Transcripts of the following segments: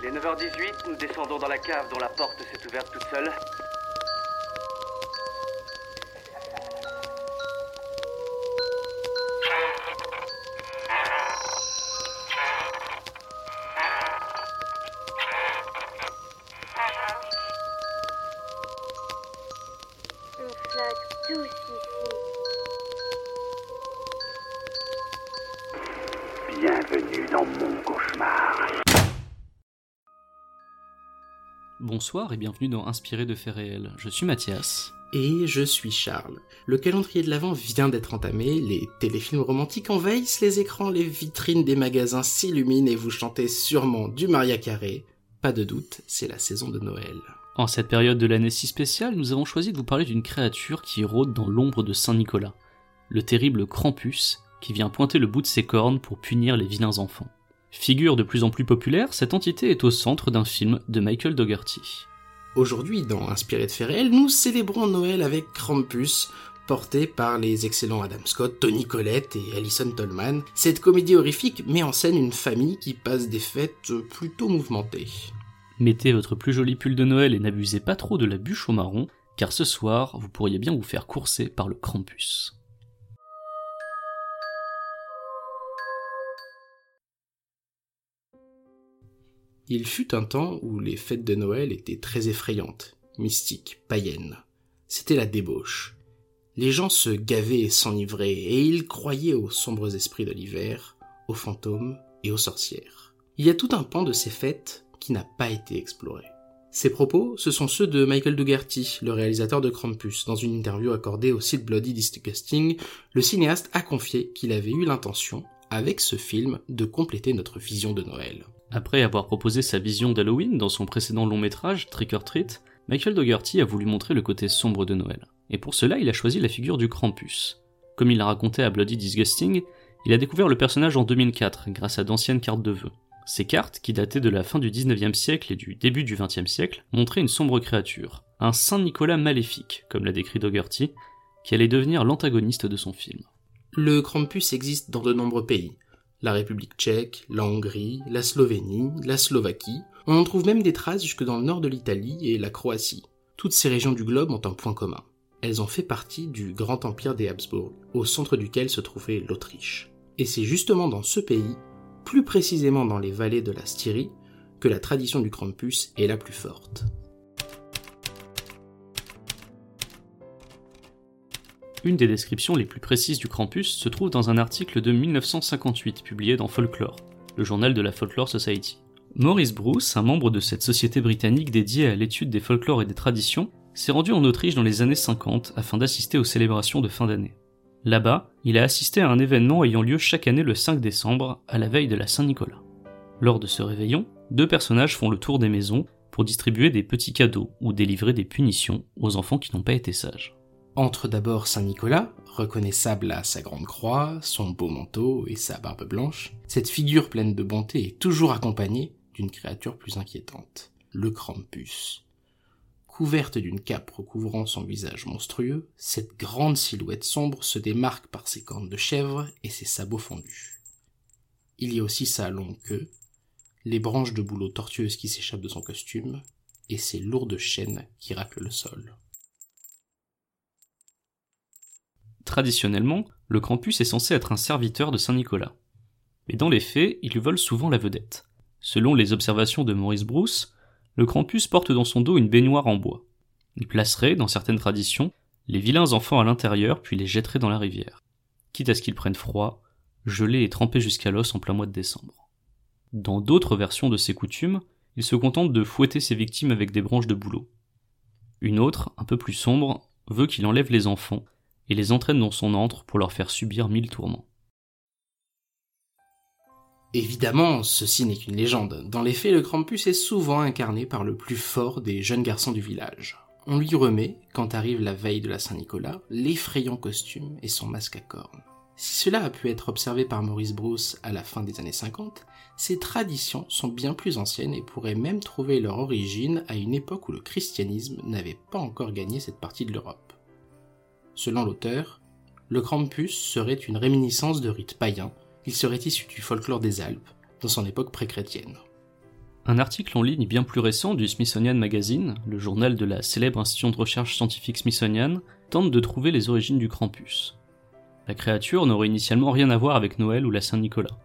Il est 9h18, nous descendons dans la cave dont la porte s'est ouverte toute seule. Bonsoir et bienvenue dans Inspiré de faits réels. Je suis Mathias. Et je suis Charles. Le calendrier de l'Avent vient d'être entamé, les téléfilms romantiques envahissent les écrans, les vitrines des magasins s'illuminent et vous chantez sûrement du Maria Carré. Pas de doute, c'est la saison de Noël. En cette période de l'année si spéciale, nous avons choisi de vous parler d'une créature qui rôde dans l'ombre de Saint-Nicolas, le terrible Krampus, qui vient pointer le bout de ses cornes pour punir les vilains enfants. Figure de plus en plus populaire, cette entité est au centre d'un film de Michael Dougherty. Aujourd'hui, dans Inspiré de faits réels, nous célébrons Noël avec Krampus, porté par les excellents Adam Scott, Tony Collette et Alison Tolman. Cette comédie horrifique met en scène une famille qui passe des fêtes plutôt mouvementées. Mettez votre plus joli pull de Noël et n'abusez pas trop de la bûche au marron, car ce soir, vous pourriez bien vous faire courser par le Krampus. Il fut un temps où les fêtes de Noël étaient très effrayantes, mystiques, païennes. C'était la débauche. Les gens se gavaient et s'enivraient, et ils croyaient aux sombres esprits de l'hiver, aux fantômes et aux sorcières. Il y a tout un pan de ces fêtes qui n'a pas été exploré. Ces propos, ce sont ceux de Michael Dougherty, le réalisateur de Krampus. Dans une interview accordée au site Bloody Disgusting, le cinéaste a confié qu'il avait eu l'intention, avec ce film, de compléter notre vision de Noël. Après avoir proposé sa vision d'Halloween dans son précédent long métrage, Trick or Treat, Michael Dougherty a voulu montrer le côté sombre de Noël. Et pour cela, il a choisi la figure du Krampus. Comme il l'a raconté à Bloody Disgusting, il a découvert le personnage en 2004 grâce à d'anciennes cartes de vœux. Ces cartes, qui dataient de la fin du 19e siècle et du début du 20e siècle, montraient une sombre créature, un Saint Nicolas maléfique, comme l'a décrit Dougherty, qui allait devenir l'antagoniste de son film. Le Krampus existe dans de nombreux pays. La République tchèque, la Hongrie, la Slovénie, la Slovaquie. On en trouve même des traces jusque dans le nord de l'Italie et la Croatie. Toutes ces régions du globe ont un point commun. Elles ont fait partie du grand empire des Habsbourg, au centre duquel se trouvait l'Autriche. Et c'est justement dans ce pays, plus précisément dans les vallées de la Styrie, que la tradition du Krampus est la plus forte. Une des descriptions les plus précises du Krampus se trouve dans un article de 1958 publié dans Folklore, le journal de la Folklore Society. Maurice Bruce, un membre de cette société britannique dédiée à l'étude des folklores et des traditions, s'est rendu en Autriche dans les années 50 afin d'assister aux célébrations de fin d'année. Là-bas, il a assisté à un événement ayant lieu chaque année le 5 décembre, à la veille de la Saint-Nicolas. Lors de ce réveillon, deux personnages font le tour des maisons pour distribuer des petits cadeaux ou délivrer des punitions aux enfants qui n'ont pas été sages. Entre d'abord Saint Nicolas, reconnaissable à sa grande croix, son beau manteau et sa barbe blanche. Cette figure pleine de bonté est toujours accompagnée d'une créature plus inquiétante, le Krampus. Couverte d'une cape recouvrant son visage monstrueux, cette grande silhouette sombre se démarque par ses cornes de chèvre et ses sabots fendus. Il y a aussi sa longue queue, les branches de bouleau tortueuses qui s'échappent de son costume, et ses lourdes chaînes qui raclent le sol. Traditionnellement, le Krampus est censé être un serviteur de Saint-Nicolas. Mais dans les faits, il lui vole souvent la vedette. Selon les observations de Maurice Bruce, le Krampus porte dans son dos une baignoire en bois. Il placerait, dans certaines traditions, les vilains enfants à l'intérieur puis les jetterait dans la rivière, quitte à ce qu'ils prennent froid, gelés et trempés jusqu'à l'os en plein mois de décembre. Dans d'autres versions de ces coutumes, il se contente de fouetter ses victimes avec des branches de bouleau. Une autre, un peu plus sombre, veut qu'il enlève les enfants et les entraîne dans son antre pour leur faire subir mille tourments. Évidemment, ceci n'est qu'une légende. Dans les faits, le Krampus est souvent incarné par le plus fort des jeunes garçons du village. On lui remet, quand arrive la veille de la Saint-Nicolas, l'effrayant costume et son masque à cornes. Si cela a pu être observé par Maurice Bruce à la fin des années 50, ces traditions sont bien plus anciennes et pourraient même trouver leur origine à une époque où le christianisme n'avait pas encore gagné cette partie de l'Europe. Selon l'auteur, le Krampus serait une réminiscence de rites païens, il serait issu du folklore des Alpes, dans son époque pré-chrétienne. Un article en ligne bien plus récent du Smithsonian Magazine, le journal de la célèbre institution de recherche scientifique Smithsonian, tente de trouver les origines du Krampus. La créature n'aurait initialement rien à voir avec Noël ou la Saint-Nicolas.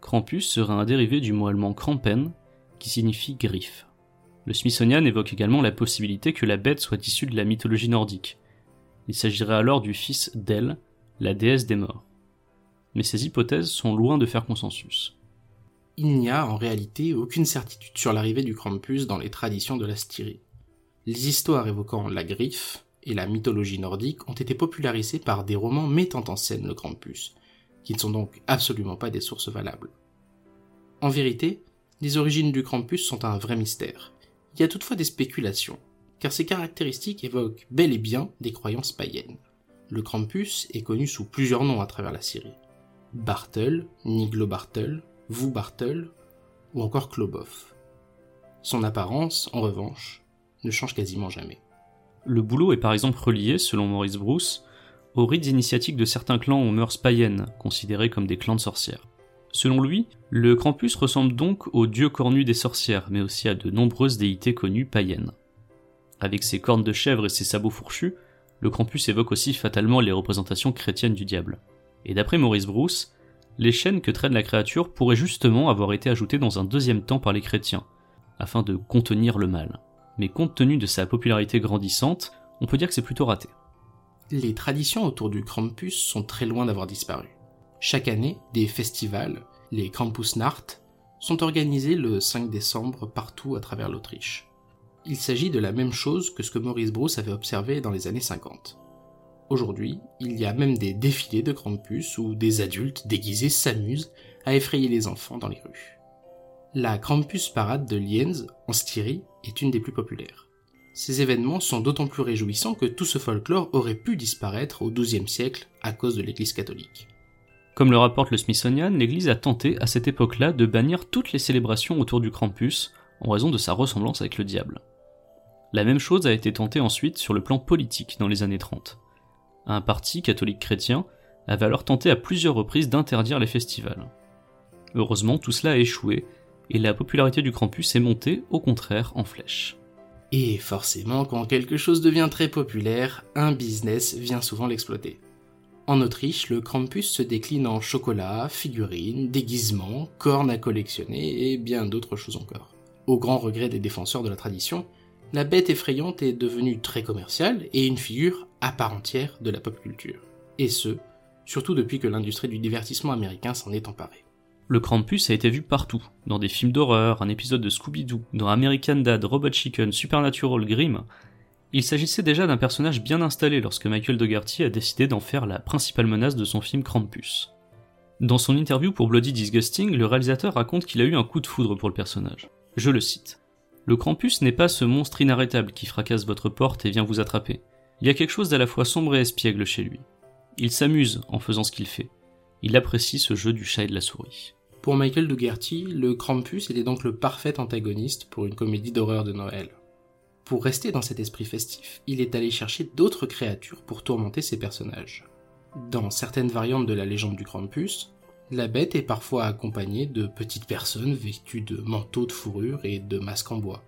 Krampus serait un dérivé du mot allemand Krampen, qui signifie griffe. Le Smithsonian évoque également la possibilité que la bête soit issue de la mythologie nordique. Il s'agirait alors du fils d'El, la déesse des morts. Mais ces hypothèses sont loin de faire consensus. Il n'y a en réalité aucune certitude sur l'arrivée du Krampus dans les traditions de la Styrie. Les histoires évoquant la griffe et la mythologie nordique ont été popularisées par des romans mettant en scène le Krampus, qui ne sont donc absolument pas des sources valables. En vérité, les origines du Krampus sont un vrai mystère. Il y a toutefois des spéculations, car ses caractéristiques évoquent bel et bien des croyances païennes. Le Krampus est connu sous plusieurs noms à travers la Syrie. Bartel, Niglo Bartel, Vous Bartel, ou encore Klobov. Son apparence, en revanche, ne change quasiment jamais. Le boulot est par exemple relié, selon Maurice Bruce, aux rites initiatiques de certains clans aux mœurs païennes, considérés comme des clans de sorcières. Selon lui, le Krampus ressemble donc au dieu cornu des sorcières, mais aussi à de nombreuses déités connues païennes. Avec ses cornes de chèvre et ses sabots fourchus, le Krampus évoque aussi fatalement les représentations chrétiennes du diable. Et d'après Maurice Bruce, les chaînes que traîne la créature pourraient justement avoir été ajoutées dans un deuxième temps par les chrétiens, afin de contenir le mal. Mais compte tenu de sa popularité grandissante, on peut dire que c'est plutôt raté. Les traditions autour du Krampus sont très loin d'avoir disparu. Chaque année, des festivals, les Krampusnacht, sont organisés le 5 décembre partout à travers l'Autriche. Il s'agit de la même chose que ce que Maurice Bruce avait observé dans les années 50. Aujourd'hui, il y a même des défilés de Krampus où des adultes déguisés s'amusent à effrayer les enfants dans les rues. La Krampus Parade de Lienz, en Styrie, est une des plus populaires. Ces événements sont d'autant plus réjouissants que tout ce folklore aurait pu disparaître au XIIe siècle à cause de l'Église catholique. Comme le rapporte le Smithsonian, l'Église a tenté à cette époque-là de bannir toutes les célébrations autour du Krampus en raison de sa ressemblance avec le diable. La même chose a été tentée ensuite sur le plan politique dans les années 30. Un parti catholique chrétien avait alors tenté à plusieurs reprises d'interdire les festivals. Heureusement, tout cela a échoué et la popularité du Krampus est montée au contraire en flèche. Et forcément, quand quelque chose devient très populaire, un business vient souvent l'exploiter. En Autriche, le Krampus se décline en chocolat, figurines, déguisements, cornes à collectionner et bien d'autres choses encore. Au grand regret des défenseurs de la tradition, la bête effrayante est devenue très commerciale et une figure à part entière de la pop culture. Et ce, surtout depuis que l'industrie du divertissement américain s'en est emparée. Le Krampus a été vu partout, dans des films d'horreur, un épisode de Scooby-Doo, dans American Dad, Robot Chicken, Supernatural, Grimm. Il s'agissait déjà d'un personnage bien installé lorsque Michael Dougherty a décidé d'en faire la principale menace de son film Krampus. Dans son interview pour Bloody Disgusting, le réalisateur raconte qu'il a eu un coup de foudre pour le personnage. Je le cite. Le Krampus n'est pas ce monstre inarrêtable qui fracasse votre porte et vient vous attraper. Il y a quelque chose d'à la fois sombre et espiègle chez lui. Il s'amuse en faisant ce qu'il fait. Il apprécie ce jeu du chat et de la souris. Pour Michael Dougherty, le Krampus était donc le parfait antagoniste pour une comédie d'horreur de Noël. Pour rester dans cet esprit festif, il est allé chercher d'autres créatures pour tourmenter ses personnages. Dans certaines variantes de la légende du Krampus, la bête est parfois accompagnée de petites personnes vêtues de manteaux de fourrure et de masques en bois.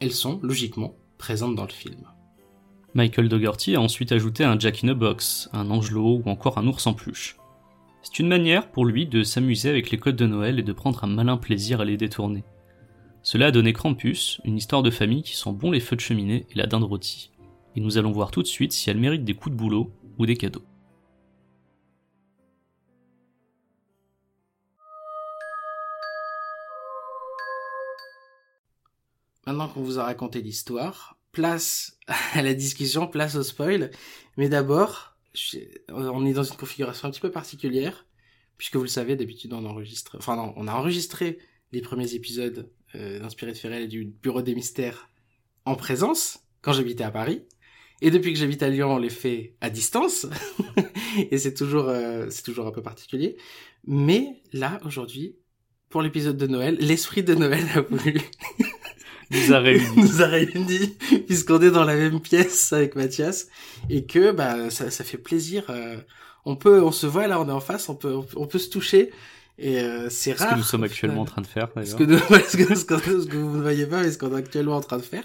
Elles sont, logiquement, présentes dans le film. Michael Dougherty a ensuite ajouté un Jack in a Box, un angelot ou encore un ours en peluche. C'est une manière pour lui de s'amuser avec les codes de Noël et de prendre un malin plaisir à les détourner. Cela a donné Krampus, une histoire de famille qui sent bon les feux de cheminée et la dinde rôtie. Et nous allons voir tout de suite si elle mérite des coups de boulot ou des cadeaux. Maintenant qu'on vous a raconté l'histoire, place à la discussion, place au spoil. Mais d'abord, on est dans une configuration un petit peu particulière, puisque vous le savez, d'habitude on enregistre, enfin non, on a enregistré les premiers épisodes euh, d'Inspiré de Ferrel et du Bureau des Mystères en présence, quand j'habitais à Paris. Et depuis que j'habite à Lyon, on les fait à distance. et c'est toujours, euh, c'est toujours un peu particulier. Mais là, aujourd'hui, pour l'épisode de Noël, l'esprit de Noël a voulu nous a réunis. nous a puisqu'on est dans la même pièce avec Mathias et que bah ça, ça fait plaisir. euh, on peut, on se voit là, on est en face, on peut, on peut se toucher Et euh, c'est Ce rare. que nous sommes actuellement en train de faire, Ce que, nous- ce, que, ce que- ce que vous ne voyez pas, mais ce qu'on est actuellement en train de faire.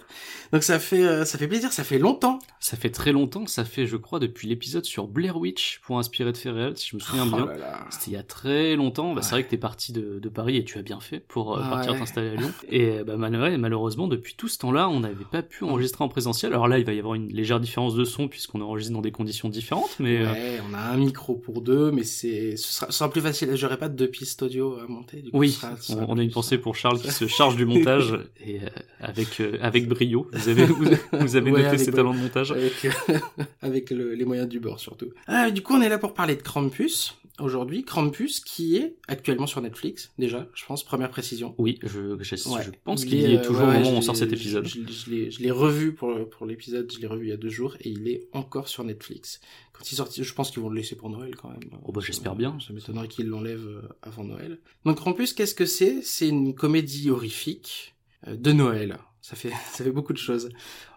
Donc ça fait, euh, ça fait plaisir, ça fait longtemps. Ça fait très longtemps, ça fait, je crois, depuis l'épisode sur Blair Witch, pour inspirer de faits réels, si je me souviens Oh bien. C'était il y a très longtemps. Bah, C'est vrai que t'es parti de, de Paris et tu as bien fait pour euh, Ouais. partir t'installer à Lyon. Et bah, malheureusement, depuis tout ce temps-là, on n'avait pas pu enregistrer en présentiel. Alors là, il va y avoir une légère différence de son puisqu'on enregistre dans des conditions différentes, mais Ouais, on a un micro pour deux, mais c'est, ce sera, ce sera plus facile. J'aurai pas de deux pistes audio à monter. Du coup, oui, sera- on, a une pensée pour Charles qui se charge du montage et euh, avec euh, avec brio. Vous avez vous, vous avez Ouais, noté avec ses talents de montage. Avec, avec le- les moyens du bord surtout. Ah, du coup, on est là pour parler de Krampus aujourd'hui. Krampus qui est actuellement sur Netflix, déjà, je pense, première précision. Oui, je, je, Ouais. je pense Il qu'il y est euh, toujours ouais, au moment où on sort cet épisode. Je, l'ai- revu pour, pour l'épisode, je l'ai revu il y a deux jours, et il est encore sur Netflix. Quand il sortit, je pense qu'ils vont le laisser pour Noël quand même. Oh, bah, j'espère bien. Ça m'étonnerait qu'ils l'enlèvent euh, avant Noël. Donc Krampus, qu'est-ce que c'est? C'est une comédie horrifique euh, de Noël. Ça fait, ça fait beaucoup de choses.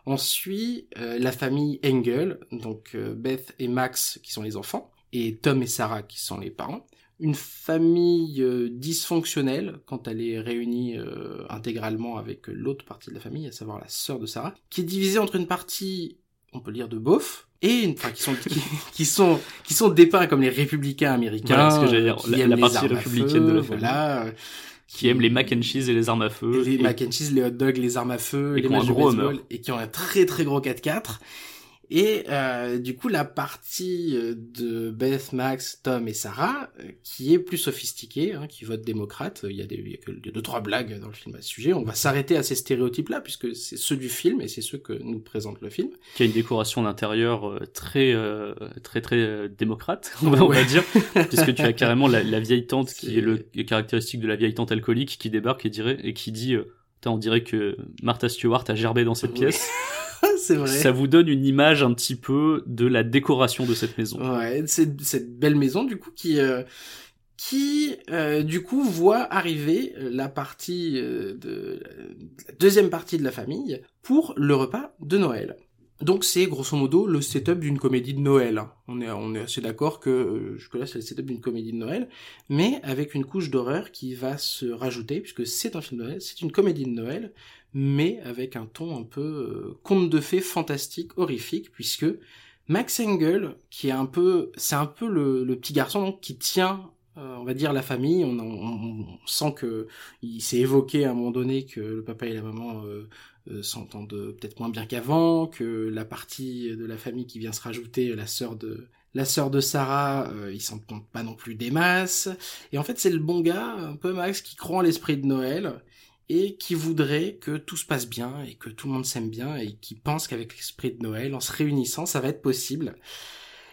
On suit euh, la famille Engel, donc euh, Beth et Max qui sont les enfants, et Tom et Sarah qui sont les parents. Une famille euh, dysfonctionnelle quand elle est réunie euh, intégralement avec l'autre partie de la famille, à savoir la sœur de Sarah, qui est divisée entre une partie, on peut dire de beauf, et une, enfin, qui sont, qui, qui sont, qui sont dépeints comme les républicains américains, Voilà ce que j'allais dire. qui La- aiment la les partie républicaine de la famille. voilà, euh, Qui aiment les mac and cheese et les armes à feu. les et- mac and cheese, les hot dogs, les armes à feu, Et les matchs de baseball, et qui ont un très très gros 4x4. Et euh, du coup, la partie euh, de Beth, Max, Tom et Sarah, euh, qui est plus sophistiquée, hein, qui vote démocrate, il y a, des, il y a que deux, trois blagues dans le film à ce sujet. On va s'arrêter à ces stéréotypes-là, puisque c'est ceux du film et c'est ceux que nous présente le film. qui a une décoration d'intérieur euh, très euh, très très euh, démocrate on va, on va Ouais. dire puisque tu as carrément la, la vieille tante qui C'est- est le caractéristique de la vieille tante alcoolique qui débarque et dirait et qui dit euh, on dirait que Martha Stewart a gerbé dans cette Oui. pièce c'est vrai. ça vous donne une image un petit peu de la décoration de cette maison Ouais, c'est cette belle maison du coup qui euh, qui euh, du coup voit arriver la partie euh, de la deuxième partie de la famille pour le repas de Noël. Donc c'est grosso modo le setup d'une comédie de Noël. On est assez d'accord que euh, jusque là c'est le setup d'une comédie de Noël, mais avec une couche d'horreur qui va se rajouter puisque c'est un film de Noël, c'est une comédie de Noël, mais avec un ton un peu euh, conte de fées fantastique, horrifique, puisque Max Engel, qui est un peu, c'est un peu le, petit garçon qui tient, euh, on va dire, la famille. On, sent que il s'est évoqué à un moment donné que le papa et la maman s'entendent peut-être moins bien qu'avant, que la partie de la famille qui vient se rajouter, la sœur de la sœur de Sarah, euh, ils s'entendent pas non plus des masses. Et en fait, c'est le bon gars, un peu Max, qui croit en l'esprit de Noël et qui voudrait que tout se passe bien et que tout le monde s'aime bien et qui pense qu'avec l'esprit de Noël, en se réunissant, ça va être possible.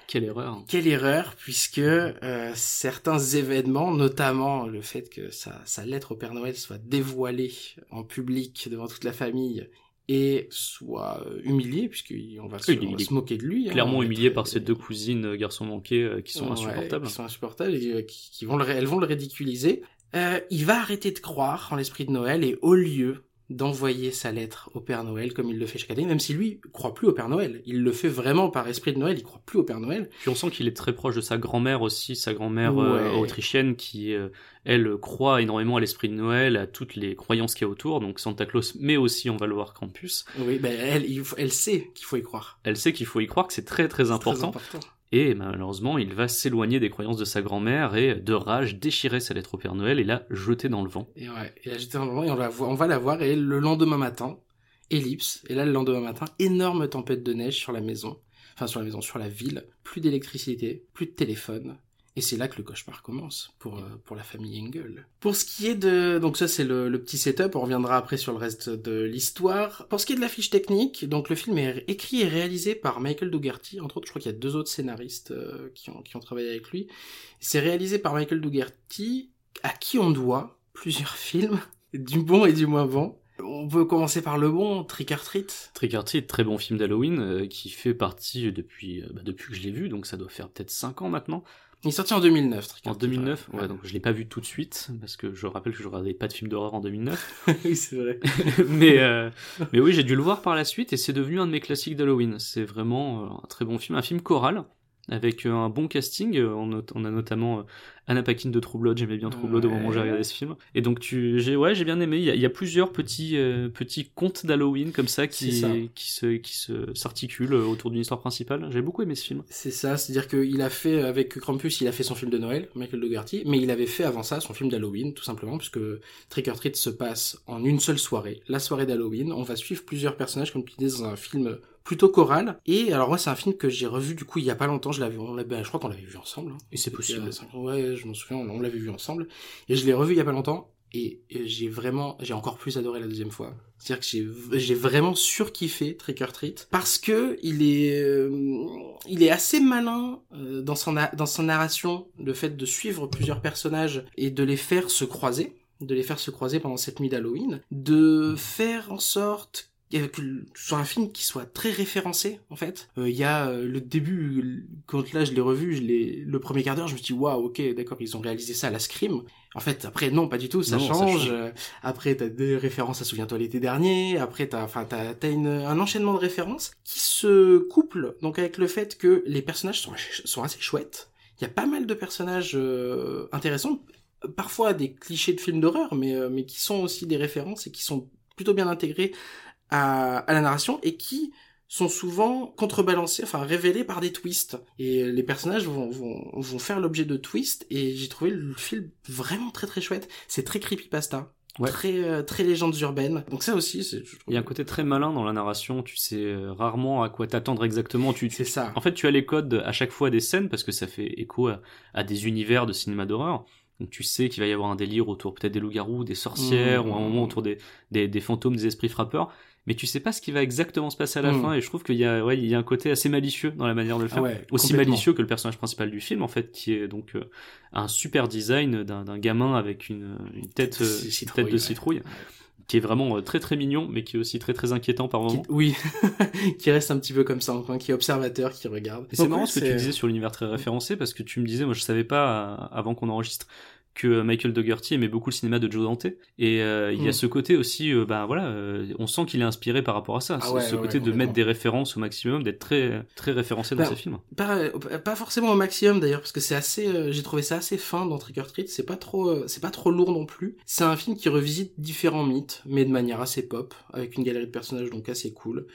Quelle erreur Quelle erreur, puisque euh, certains événements, notamment le fait que sa, sa lettre au Père Noël soit dévoilée en public devant toute la famille et soit euh, humilié, puisqu'on va, se, on va se moquer de lui. hein, clairement humilié par ses deux cousines euh, garçons manqués euh, qui sont Ouais, insupportables qui sont insupportables et euh, qui, qui vont le, elles vont le ridiculiser. Euh, il va arrêter de croire en l'esprit de Noël et au lieu d'envoyer sa lettre au Père Noël comme il le fait chaque année, même si lui croit plus au Père Noël, il le fait vraiment par esprit de Noël, il croit plus au Père Noël. Puis on sent qu'il est très proche de sa grand-mère aussi, sa grand-mère euh, autrichienne qui, euh, elle, croit énormément à l'esprit de Noël, à toutes les croyances qu'il y a autour, donc Santa Claus, mais aussi, on va le voir, Krampus. Oui, ben elle, il faut- elle sait qu'il faut y croire. Elle sait qu'il faut y croire, que c'est très très important, très important. Et malheureusement, il va s'éloigner des croyances de sa grand-mère et, de rage, déchirer sa lettre au Père Noël et la jeter dans le vent. Et ouais, j'étais dans le moment et on, la on va la voir et le lendemain matin, ellipse, et là le lendemain matin, énorme tempête de neige sur la maison, enfin sur la maison, sur la ville, plus d'électricité, plus de téléphone, et c'est là que le cauchemar commence pour, euh, pour la famille Engel. Pour ce qui est de... Donc ça c'est le, petit setup, on reviendra après sur le reste de l'histoire. Pour ce qui est de la fiche technique, donc le film est écrit et réalisé par Michael Dougherty, entre autres je crois qu'il y a deux autres scénaristes euh, qui, ont, qui ont travaillé avec lui. C'est réalisé par Michael Dougherty, à qui on doit plusieurs films, du bon et du moins bon. On peut commencer par le bon, Trick or Treat. Trick très bon film d'Halloween, euh, qui fait partie depuis, bah, depuis que je l'ai vu, donc ça doit faire peut-être 5 ans maintenant. Il est sorti en 2009, Trick or En Treat, 2009, ouais. ouais, donc je l'ai pas vu tout de suite, parce que je rappelle que je regardais pas de films d'horreur en 2009. oui, c'est vrai. mais, euh, mais oui, j'ai dû le voir par la suite, et c'est devenu un de mes classiques d'Halloween. C'est vraiment euh, un très bon film, un film choral, avec euh, un bon casting. Euh, On, a notamment euh, Anna Paquin de True Blood, j'aimais bien True Blood au moment où j'ai Ouais. regardé ce film. Et donc tu, j'ai, ouais, j'ai bien aimé. Il y a, il y a plusieurs petits, euh, petits contes d'Halloween comme ça qui, ça. qui se, qui se s'articulent autour d'une histoire principale. J'ai beaucoup aimé ce film. C'est ça, c'est-à-dire qu'il a fait, avec Krampus, il a fait son film de Noël, Michael Dougherty, mais il avait fait avant ça son film d'Halloween, tout simplement, puisque Trick or Treat se passe en une seule soirée, la soirée d'Halloween. On va suivre plusieurs personnages, comme tu disais, dans un film plutôt choral. Et alors moi, c'est un film que j'ai revu, du coup, il y a pas longtemps, je l'avais, on l'avait, je crois qu'on l'avait vu ensemble. hein. Et c'est possible. Cinq ans, Ouais, je m'en souviens, on l'avait vu ensemble. Et je l'ai revu il y a pas longtemps. Et euh, j'ai vraiment, j'ai encore plus adoré la deuxième fois. C'est-à-dire que j'ai, j'ai vraiment surkiffé Trick or Treat parce que il est, euh, il est assez malin euh, dans son dans son narration, le fait de suivre plusieurs personnages et de les faire se croiser, de les faire se croiser pendant cette nuit d'Halloween, de faire en sorte euh, que ce soit un film qui soit très référencé en fait. Euh, Il y a euh, le début quand là je l'ai revu, je l'ai le premier quart d'heure, je me suis dit waouh ok d'accord ils ont réalisé ça à la Scream. En fait après non pas du tout, ça Non, ça change. Euh, Après t'as des références à Souviens-toi l'été dernier. Après t'as enfin t'as t'as un enchaînement de références qui se couple donc avec le fait que les personnages sont sont assez chouettes. Il y a pas mal de personnages euh, intéressants parfois des clichés de films d'horreur, mais, euh, mais qui sont aussi des références et qui sont plutôt bien intégrés à, à la narration et qui sont souvent contrebalancés, enfin révélés par des twists. Et les personnages vont, vont, vont faire l'objet de twists et j'ai trouvé le film vraiment très très chouette. C'est très creepypasta. Ouais. Très, euh, très légendes urbaines. Donc ça aussi, c'est, Il y a un côté très malin dans la narration. Tu sais euh, rarement à quoi t'attendre exactement. Tu, c'est ça. En fait, tu as les codes à chaque fois des scènes parce que ça fait écho à, à des univers de cinéma d'horreur. Donc tu sais qu'il va y avoir un délire autour peut-être des loups-garous, des sorcières, Mmh. ou un moment autour des, des, des fantômes, des esprits frappeurs. Mais tu sais pas ce qui va exactement se passer à la Mmh. fin. Et je trouve qu'il y a, ouais, il y a un côté assez malicieux dans la manière de le faire. Ah ouais, Aussi malicieux que le personnage principal du film, en fait, qui est donc euh, un super design d'un gamin avec une, une tête, euh, C'est une citrouille, tête de ouais. citrouille, qui est vraiment euh, très très mignon, mais qui est aussi très très inquiétant par Qui- moments. oui, qui reste un petit peu comme ça qui est observateur, qui regarde. C'est marrant ce que tu disais sur l'univers très référencé? Parce que tu me disais, moi je savais pas euh, avant qu'on enregistre que Michael Dougherty aimait beaucoup le cinéma de Joe Dante. Et euh, il y a Mm. ce côté aussi, euh, ben voilà, euh, on sent qu'il est inspiré par rapport à ça, Ah ce, ouais, ce ouais, côté de mettre des références au maximum, d'être très très référencé dans Bah, ses films. pas, pas forcément au maximum d'ailleurs parce que c'est assez euh, j'ai trouvé ça assez fin dans Trick or Treat. C'est pas trop euh, c'est pas trop lourd non plus. C'est un film qui revisite différents mythes mais de manière assez pop avec une galerie de personnages donc assez cool.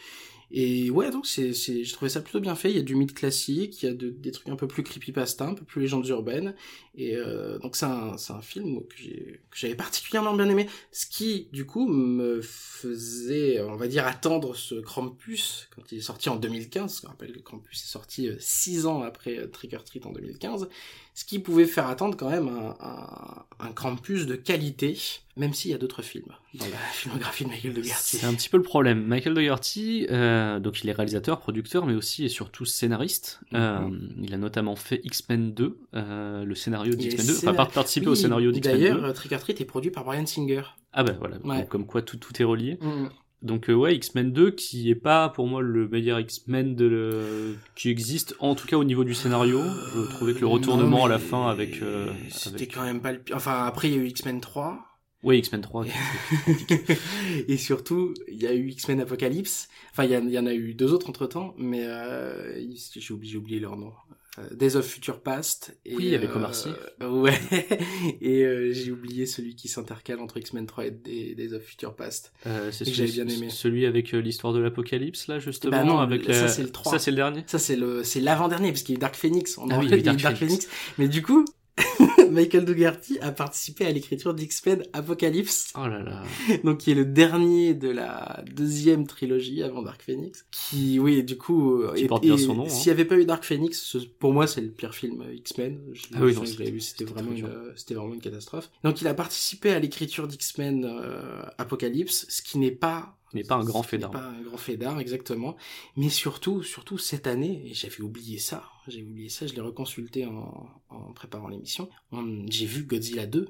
Et ouais donc c'est c'est j'ai trouvé ça plutôt bien fait. Il y a du mythe classique il y a de- des trucs un peu plus creepypasta un peu plus légendes urbaines et euh, donc c'est un c'est un film que j'ai que j'avais particulièrement bien aimé ce qui du coup me faisait on va dire attendre ce Krampus quand il est sorti en 2015 parce qu'on rappelle que Krampus est sorti euh, six ans après euh, Trick or Treat en 2015 ce qui pouvait faire attendre quand même un, un, un Krampus de qualité même s'il y a d'autres films dans la filmographie de Michael Dougherty C'est un petit peu le problème. Michael Dougherty, euh, donc il est réalisateur, producteur, mais aussi et surtout scénariste. Euh, il a notamment fait X-Men 2, euh, le scénario d'X-Men 2, enfin scénar- par- participé au scénario d'X-Men 2. d'ailleurs euh, Trick or Treat est produit par Brian Singer Ah bah voilà, Ouais. donc, comme quoi tout, tout est relié. Mm. Donc euh, ouais, X-Men 2 qui est pas pour moi le meilleur X-Men de le... qui existe, en tout cas au niveau du scénario. Je trouvais que le retournement non, à la fin avec... euh, c'était avec... quand même pas le pire enfin après il y a eu X-Men 3 Oui, X-Men 3. et surtout, il y a eu X-Men Apocalypse. Enfin, il y, en- il y en a eu deux autres entre temps, mais euh, j'ai oublié, j'ai oublié leur nom. Euh, Days of Future Past. Et, Oui, avec Omar Sy. euh, ouais. et euh, j'ai oublié celui qui s'intercale entre X-Men 3 et Day- Days of Future Past. Euh, c'est que celui, j'avais bien aimé. celui avec euh, l'histoire de l'apocalypse là justement. Bah non, avec ça, c'est le 3. Ça c'est le dernier? Ça, c'est le, c'est l'avant-dernier, parce qu'il y a eu Dark Phoenix. On Ah oui, Dark Dark Phoenix. Mais du coup, Michael Dougherty a participé à l'écriture d'X-Men Apocalypse. Oh là là. donc qui est le dernier de la deuxième trilogie avant Dark Phoenix, qui oui du coup euh, et- porte bien et son nom, hein. S'il y avait pas eu Dark Phoenix, ce- pour moi c'est le pire film euh, X-Men. Ah oui, non, je l'avais vu, c'était c'était vraiment euh, c'était vraiment une catastrophe. Donc il a participé à l'écriture d'X-Men euh, Apocalypse, ce qui n'est pas n'est pas un grand fait d'armes. Pas un grand fait d'art, exactement. Mais surtout, surtout cette année, et j'avais oublié ça, j'ai oublié ça, je l'ai reconsulté en, en préparant l'émission, on- j'ai vu Godzilla 2,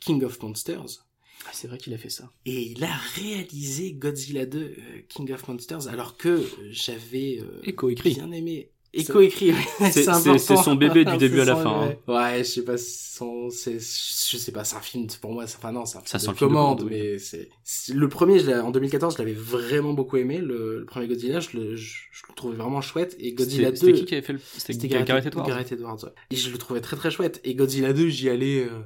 King of Monsters, Ah, c'est vrai qu'il a fait ça. et il a réalisé Godzilla 2, euh, King of Monsters, alors que euh, j'avais euh, bien aimé Et coécrit, c'est- son bébé du début à la fin, bébé. Ouais, je sais pas, son, c'est, je sais pas, c'est un film, pour moi, c'est, enfin non, c'est un Ça film sent de le film de commande, commande, oui. mais c'est, le premier, je en 2014, je l'avais vraiment beaucoup aimé, le, le premier Godzilla, je le, je, je le trouvais vraiment chouette, et Godzilla 2. C'était qui qui avait fait le... C'était Gareth, Edwards Gareth Edwards, ouais. Et je le trouvais très très chouette. Et Godzilla 2, j'y allais, euh,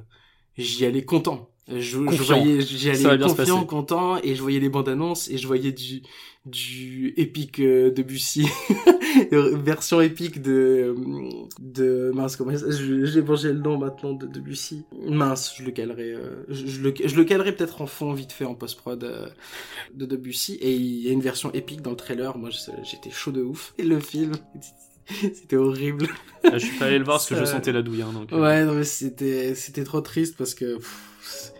j'y allais content. Je, je Confiant. voyais, j'y allais Ça va bien se confiant, content, et je voyais les bandes annonces, et je voyais du, du épique euh, de Bussy, version épique de, de, mince, comment je- j'ai mangé le nom maintenant de, de Bussy. Mince, je le calerai, euh, je, je le, je le calerai peut-être en fond vite fait en post-prod euh, de Debussy, et il y a une version épique dans le trailer, moi je- j'étais chaud de ouf. Et le film, c'était horrible. Ah, Je suis pas allé le voir parce que je sentais la douille. Hein, donc, euh, Ouais, non, mais c'était, c'était trop triste parce que pff,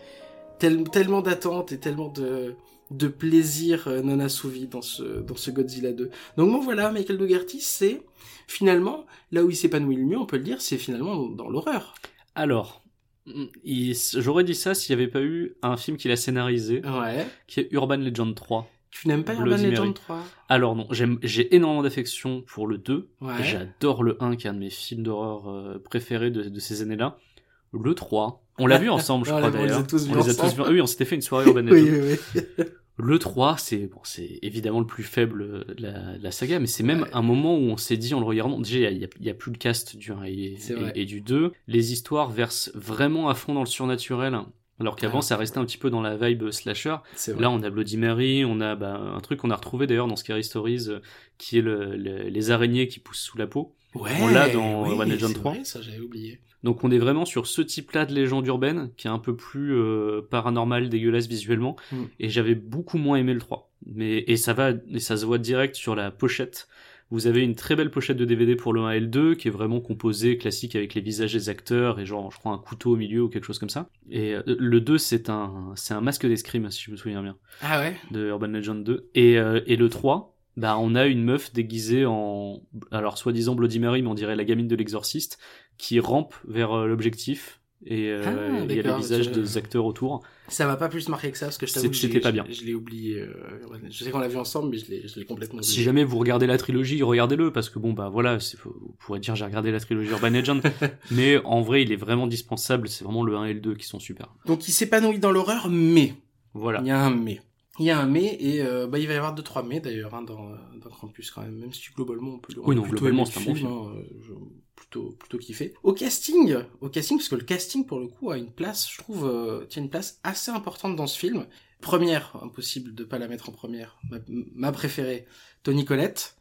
tel- tellement d'attentes et tellement de, de plaisir euh, non assouvi dans ce, dans ce Godzilla 2. Donc bon, voilà, Michael Dougherty, c'est finalement, là où il s'épanouit le mieux, on peut le dire, c'est finalement dans l'horreur. Alors, mm, j'aurais dit ça s'il n'y avait pas eu un film qu'il a scénarisé, Ouais. qui est Urban Legend 3. Tu n'aimes pas Urban Legend Mary. 3 Alors non, j'ai énormément d'affection pour le 2. Ouais. J'adore le 1, qui est un de mes films d'horreur euh, préférés de, de ces années-là. Le 3, on l'a vu ensemble, je crois l'a- on les a d'ailleurs. tous vus On les a tous vus. Ah oui, on s'était fait une soirée Urban Oui, oui, oui. Le 3, c'est bon, c'est évidemment le plus faible de la, de la saga, mais c'est même Ouais. un moment où on s'est dit en le regardant, déjà il y a, plus le cast du 1 et, du 2, les histoires versent vraiment à fond dans le surnaturel, alors qu'avant Ah. ça restait un petit peu dans la vibe slasher. Là on a Bloody Mary, on a bah, un truc qu'on a retrouvé d'ailleurs dans Scary Stories, euh, qui est le- le- les araignées qui poussent sous la peau. Ouais, on l'a dans oui, Urban Legend c'est 3. vrai, ça j'avais oublié. Donc on est vraiment sur ce type-là de légende urbaine, qui est un peu plus euh, paranormal, dégueulasse visuellement, Mm. et j'avais beaucoup moins aimé le 3. Mais, et ça va, et ça se voit direct sur la pochette. Vous avez une très belle pochette de DVD pour le 1 et le 2, qui est vraiment composée classique avec les visages des acteurs, et genre, je crois, un couteau au milieu ou quelque chose comme ça. Et euh, le 2, c'est un, c'est un masque d'escrime, si je me souviens bien Ah ouais? de Urban Legend 2. Et, euh, et le 3, bah, on a une meuf déguisée en, alors, soi-disant Bloody Mary, mais on dirait la gamine de l'exorciste, qui rampe vers euh, l'objectif. Et euh, Ah, il y a les visages des acteurs autour. Ça m'a pas plus marqué que ça parce que je t'avoue c'était pas bien. Je, je l'ai oublié. euh, je sais qu'on l'a vu ensemble, mais je l'ai, complètement oublié. Si jamais vous regardez la trilogie, regardez-le, parce que bon, bah voilà, vous pourrez dire j'ai regardé la trilogie Urban Legend, mais en vrai, il est vraiment dispensable, c'est vraiment le 1 et le 2 qui sont super. Donc il s'épanouit dans l'horreur, mais Voilà. il y a un mais. Il y a un mais et euh, bah il va y avoir deux trois mais d'ailleurs hein, dans euh, dans Krampus quand même. Même si globalement on peut le Oui, non, plutôt globalement, c'est un bon hein, euh, je- plutôt plutôt kiffé. Au casting, au casting parce que le casting pour le coup a une place, je trouve, euh, tient une place assez importante dans ce film. Première, impossible de pas la mettre en première. Ma, ma préférée, Tony Collette.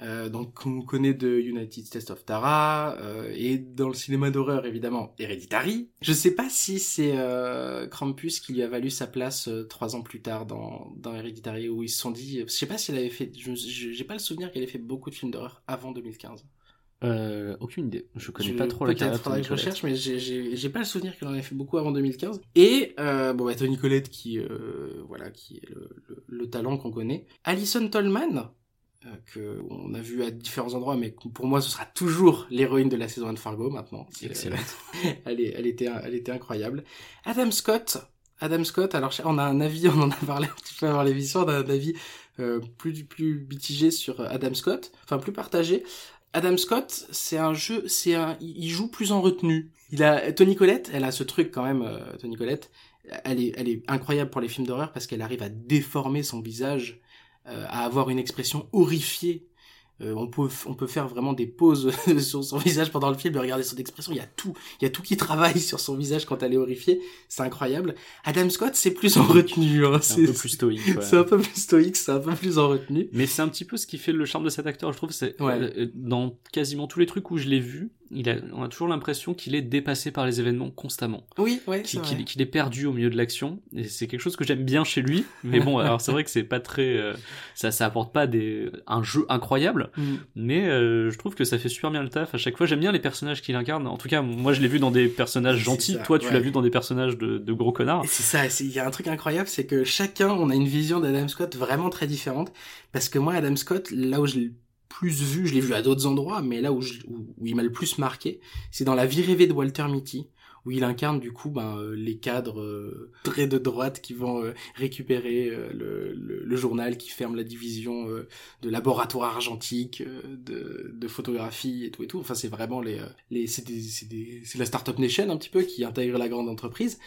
Euh, donc qu'on connaît de United States of Tara euh, et dans le cinéma d'horreur évidemment Hereditary. Je sais pas si c'est euh, Krampus qui lui a valu sa place trois ans plus tard dans, dans Hereditary où ils se sont dit, je sais pas s'il avait fait, j'ai pas le souvenir qu'il ait fait beaucoup de films d'horreur avant 2015. Euh, aucune idée. Je connais Je- pas trop la peut-être carrière je Collette. recherche, mais j'ai- pas le souvenir qu'il en ait fait beaucoup avant 2015. Et euh, bon, bah, Tony Collette qui, euh, voilà, qui est le, le- le talent qu'on connaît. Alison Tolman, que on a vu à différents endroits, mais pour moi, ce sera toujours l'héroïne de la saison 1 de Fargo maintenant. Excellent. elle, est, elle, était, elle était incroyable. Adam Scott. Adam Scott, alors on a un avis, on en a parlé un petit peu avant l'émission, on a un avis euh, plus, plus mitigé sur Adam Scott, enfin plus partagé. Adam Scott, c'est un jeu, c'est un, il joue plus en retenue. Il a Tony Collette, elle a ce truc quand même, euh, Tony Collette. Elle est, elle est incroyable pour les films d'horreur parce qu'elle arrive à déformer son visage, euh, à avoir une expression horrifiée. Euh, on peut, on peut faire vraiment des pauses sur son visage pendant le film et regarder son expression. Il y a tout, il y a tout qui travaille sur son visage quand elle est horrifiée. C'est incroyable. Adam Scott, c'est plus en retenue. hein. C'est un peu plus stoïque. ouais. c'est un peu plus stoïque, c'est un peu plus en retenue. Mais c'est un petit peu ce qui fait le charme de cet acteur, je trouve. C'est Ouais. euh, dans quasiment tous les trucs où je l'ai vu, il a, on a toujours l'impression qu'il est dépassé par les événements constamment, Oui, c'est qu'il qu'il- qu'il est perdu au milieu de l'action. Et c'est quelque chose que j'aime bien chez lui. Mais bon, alors c'est vrai que c'est pas très, euh, ça, ça apporte pas des, un jeu incroyable. Mm. Mais euh, je trouve que ça fait super bien le taf. À chaque fois, j'aime bien les personnages qu'il incarne. En tout cas, moi, je l'ai vu dans des personnages gentils. ça, Toi, tu ouais. l'as vu dans des personnages de, de gros connards. C'est ça, il y a un truc incroyable, c'est que chacun, on a une vision d'Adam Scott vraiment très différente. Parce que moi, Adam Scott, là où je plus vu, je l'ai vu à d'autres endroits, mais là où, je- où, il m'a le plus marqué, c'est dans La vie rêvée de Walter Mitty, où il incarne du coup ben, euh, les cadres euh, très de droite qui vont euh, récupérer euh, le, le, journal qui ferme la division euh, de laboratoire argentique, euh, de, de photographie et tout et tout. Enfin, c'est vraiment les, les c'est c'est la startup nation un petit peu qui intègre la grande entreprise.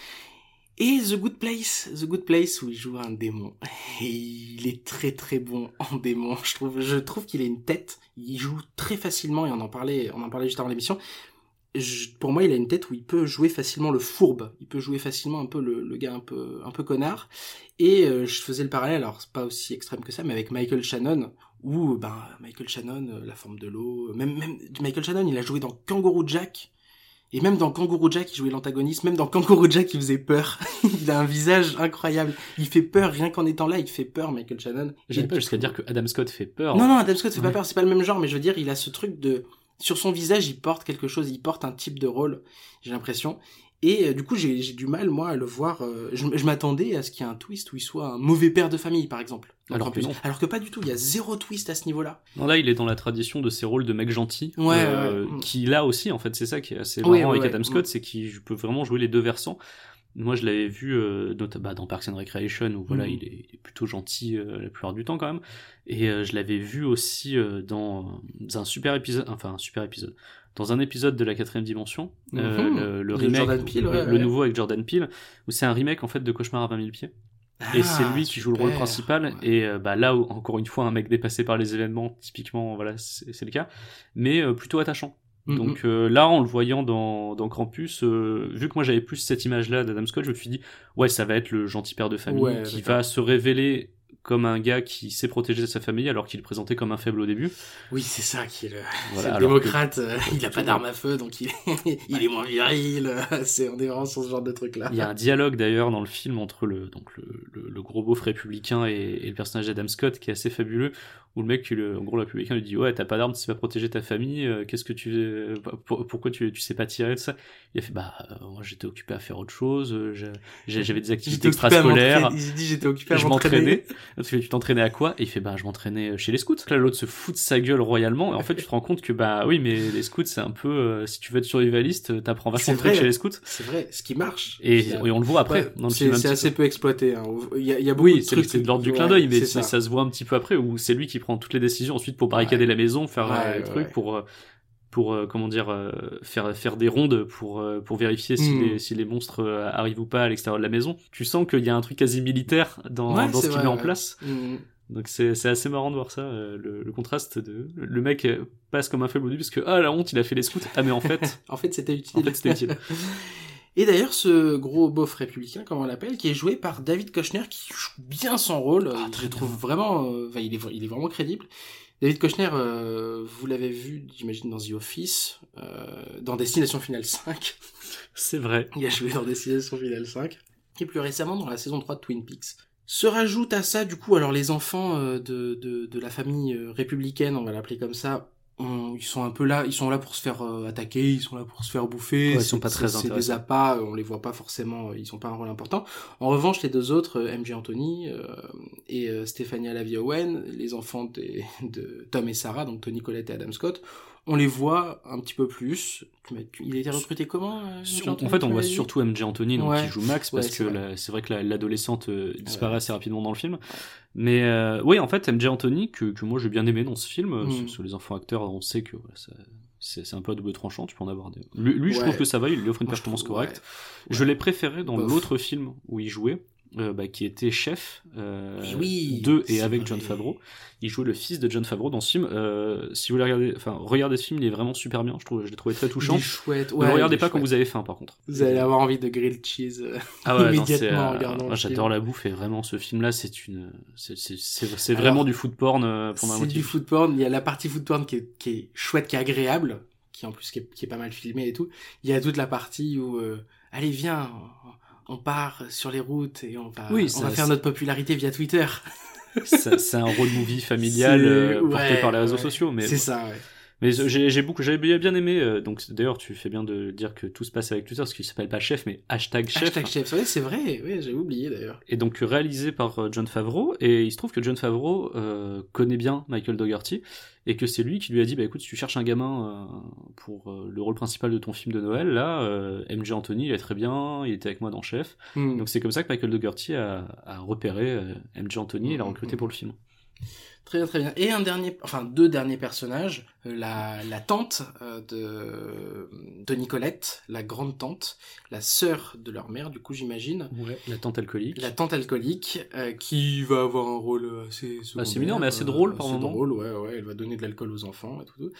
Et The Good Place, The Good Place où il joue un démon. Et il est très très bon en démon. Je trouve, je trouve qu'il a une tête. Il joue très facilement et on en parlait, on en parlait juste avant l'émission. Pour moi, il a une tête où il peut jouer facilement le fourbe. Il peut jouer facilement un peu le, le gars un peu, un peu connard. Et euh, je faisais le parallèle, alors c'est pas aussi extrême que ça, mais avec Michael Shannon, où ben Michael Shannon, euh, la forme de l'eau, même même Michael Shannon, il a joué dans Kangaroo Jack. Et même dans Kangaroo Jack, il jouait l'antagoniste. Même dans Kangaroo Jack, il faisait peur. il a un visage incroyable. Il fait peur, rien qu'en étant là, il fait peur, Michael Shannon. J'allais pas jusqu'à dire que Adam Scott fait peur. Non, non, Adam Scott fait pas peur, c'est pas le même genre, mais je veux dire, il a ce truc de... Sur son visage, il porte quelque chose, il porte un type de rôle, j'ai l'impression. Et euh, du coup, j'ai du mal, moi, à le voir... euh, je je m'attendais à ce qu'il y ait un twist où il soit un mauvais père de famille, par exemple. Alors que Campus. non. Alors que pas du tout, il y a zéro twist à ce niveau-là. Non, là, il est dans la tradition de ses rôles de mec gentil, Ouais, euh, ouais, ouais. qu'il a aussi, en fait. C'est ça qui est assez marrant avec. Adam Scott, c'est qu'il peut vraiment jouer les deux versants. Moi, je l'avais vu euh, nota- bah, dans Parks and Recreation, où voilà, Mhm. il, est, il est plutôt gentil euh, la plupart du temps quand même. Et euh, je l'avais vu aussi euh, dans un super épisode, enfin un super épisode, dans un épisode de la quatrième dimension, Mhm. le, le remake, Jordan Peele, ouais, le, le ouais. nouveau avec Jordan Peele, où c'est un remake en fait de Cauchemar à 20 000 pieds. Et c'est Ah, lui qui joue le rôle principal. Ouais. Et bah là, où, encore une fois, un mec dépassé par les événements, typiquement, voilà, c'est le cas, mais plutôt attachant. Mhm. Donc euh, là, en le voyant dans, dans Krampus, euh, vu que moi j'avais plus cette image-là d'Adam Scott, je me suis dit, ouais, ça va être le gentil père de famille Ouais, qui va se révéler comme un gars qui sait protéger sa famille alors qu'il est présenté comme un faible au début. Oui, c'est ça qui est le, Voilà, c'est le que- démocrate. euh, il a pas d'arme à feu, donc il est, il est moins viril. euh, C'est, on est vraiment sur ce genre de truc-là. Il y a un dialogue d'ailleurs dans le film entre le, donc le, le, le gros beauf républicain et, et le personnage d'Adam Scott qui est assez fabuleux, où le mec, le, en gros, le républicain lui dit Ouais, t'as pas d'arme, tu sais pas protéger ta famille, euh, qu'est-ce que tu. euh, pour- pourquoi tu, tu sais pas tirer de ça Il a fait Bah, moi j'étais occupé à faire autre chose, j'avais des activités extrascolaires. Il dit j'étais occupé à m'entraîner. Tu fais, tu t'entraînais à quoi? Et il fait, bah, je m'entraînais chez les scouts. Là, l'autre se fout de sa gueule royalement. Et en fait, tu te rends compte que, bah, oui, mais les scouts, c'est un peu, euh, si tu veux être survivaliste, t'apprends vachement de trucs chez les scouts. C'est vrai, ce qui marche. Et, on le voit après, Ouais, c'est, assez peu. peu exploité. Hein. Il y a, il y a beaucoup Oui, de c'est trucs. c'est de l'ordre du clin d'œil, mais ça. se voit un petit peu après, où c'est lui qui prend toutes les décisions ensuite pour barricader Ouais. la maison, faire Ouais, euh, les ouais, trucs, ouais. pour, euh, pour euh, comment dire, euh, faire, faire des rondes pour, euh, pour vérifier si, Mm. les, si les monstres arrivent ou pas à l'extérieur de la maison. Tu sens qu'il y a un truc quasi militaire dans, Ouais, dans ce qu'il met en place. Mm. Donc c'est c'est assez marrant de voir ça, le, le contraste de le mec passe comme un faible au début parce que ah la honte il a fait les scouts ah mais en fait En fait, c'était utile. en fait c'était utile. Et d'ailleurs, ce gros beauf républicain, comme on l'appelle, qui est joué par David Kochner, qui joue bien son rôle. Ah, je bien. trouve vraiment, euh, il est, il est vraiment crédible. David Kochner, euh, vous l'avez vu, j'imagine, dans The Office, euh, dans Destination Finale 5. C'est vrai. Il a joué dans Destination Finale 5. Et plus récemment dans la saison 3 de Twin Peaks. Se rajoute à ça, du coup, alors les enfants euh, de, de, de la famille euh, républicaine, on va l'appeler comme ça, on- ils sont un peu là, ils sont là pour se faire euh, attaquer, ils sont là pour se faire bouffer. Ouais, ils sont pas très c'est- C'est des appâts, euh, on les voit pas forcément, euh, ils ont pas un rôle important. En revanche, les deux autres, MJ Anthony euh, et euh, Stéphania Lavie Owen, les enfants des- de Tom et Sarah, donc Tony Collette et Adam Scott, on les voit un petit peu plus. Il a été recruté comment euh, Sur- en fait on voit surtout MJ Anthony donc Ouais. qui joue Max parce Ouais, que vrai. c'est vrai que la- l'adolescente euh, disparaît Ouais. assez rapidement dans le film. Mais euh, oui en fait MJ Anthony que, que moi j'ai bien aimé dans ce film Mm. sur, sur les enfants acteurs on sait que voilà, ça- c'est c'est un peu à double tranchant tu peux en avoir des... lui, lui, je trouve que ça va il lui offre une performance correcte. Je l'ai préféré dans Bof. l'autre film où il jouait, euh, bah, qui était chef euh, oui, de et avec. John Favreau. Il jouait le fils de John Favreau dans ce film. Euh, si vous voulez regarder, enfin, regardez ce film, il est vraiment super bien. Je trouve, je l'ai trouvé très Il touchant. est chouette. ne Ouais, il regardez pas quand vous avez faim, par contre. Vous allez avoir envie de grilled cheese. Ah ouais, non, immédiatement c'est, en j'adore la bouffe et vraiment ce film-là, c'est une, c'est, vraiment du food porn pour ma C'est du food porn. Il y a la partie food porn qui est, qui est chouette, qui est agréable, qui en plus qui est, qui est pas mal filmée et tout. Il y a toute la partie où, allez viens, on, part sur les routes et on va, Oui, on ça- va faire notre popularité via Twitter. c'est, un road movie familial euh, porté ouais, par les réseaux ouais. sociaux, mais c'est ça. Ouais. Mais j'ai beaucoup, j'avais bien aimé. euh, donc d'ailleurs, tu fais bien de dire que tout se passe avec Twitter, parce qu'il s'appelle pas chef, mais hashtag chef. Hashtag chef, ouais, c'est vrai, ouais, j'avais oublié d'ailleurs. Et donc réalisé par euh, John Favreau. Et il se trouve que John Favreau euh, connaît bien Michael Dougherty et que c'est lui qui lui a dit bah écoute, si tu cherches un gamin euh, pour euh, le rôle principal de ton film de Noël, là, MJ Anthony, il est très bien, il était avec moi dans Chef. Hmm. Donc c'est comme ça que Michael Dougherty a, a repéré MJ Anthony et l'a recruté pour le film. Très bien, très bien. Et un dernier, enfin deux derniers personnages, la, la tante euh, de, de Nicolette, la grande tante, la sœur de leur mère, du coup j'imagine, Ouais. La tante alcoolique. la tante alcoolique, euh, qui va avoir un rôle assez Assez mineur, mais assez drôle par moment. drôle, ouais, ouais, elle va donner de l'alcool aux enfants et tout. tout.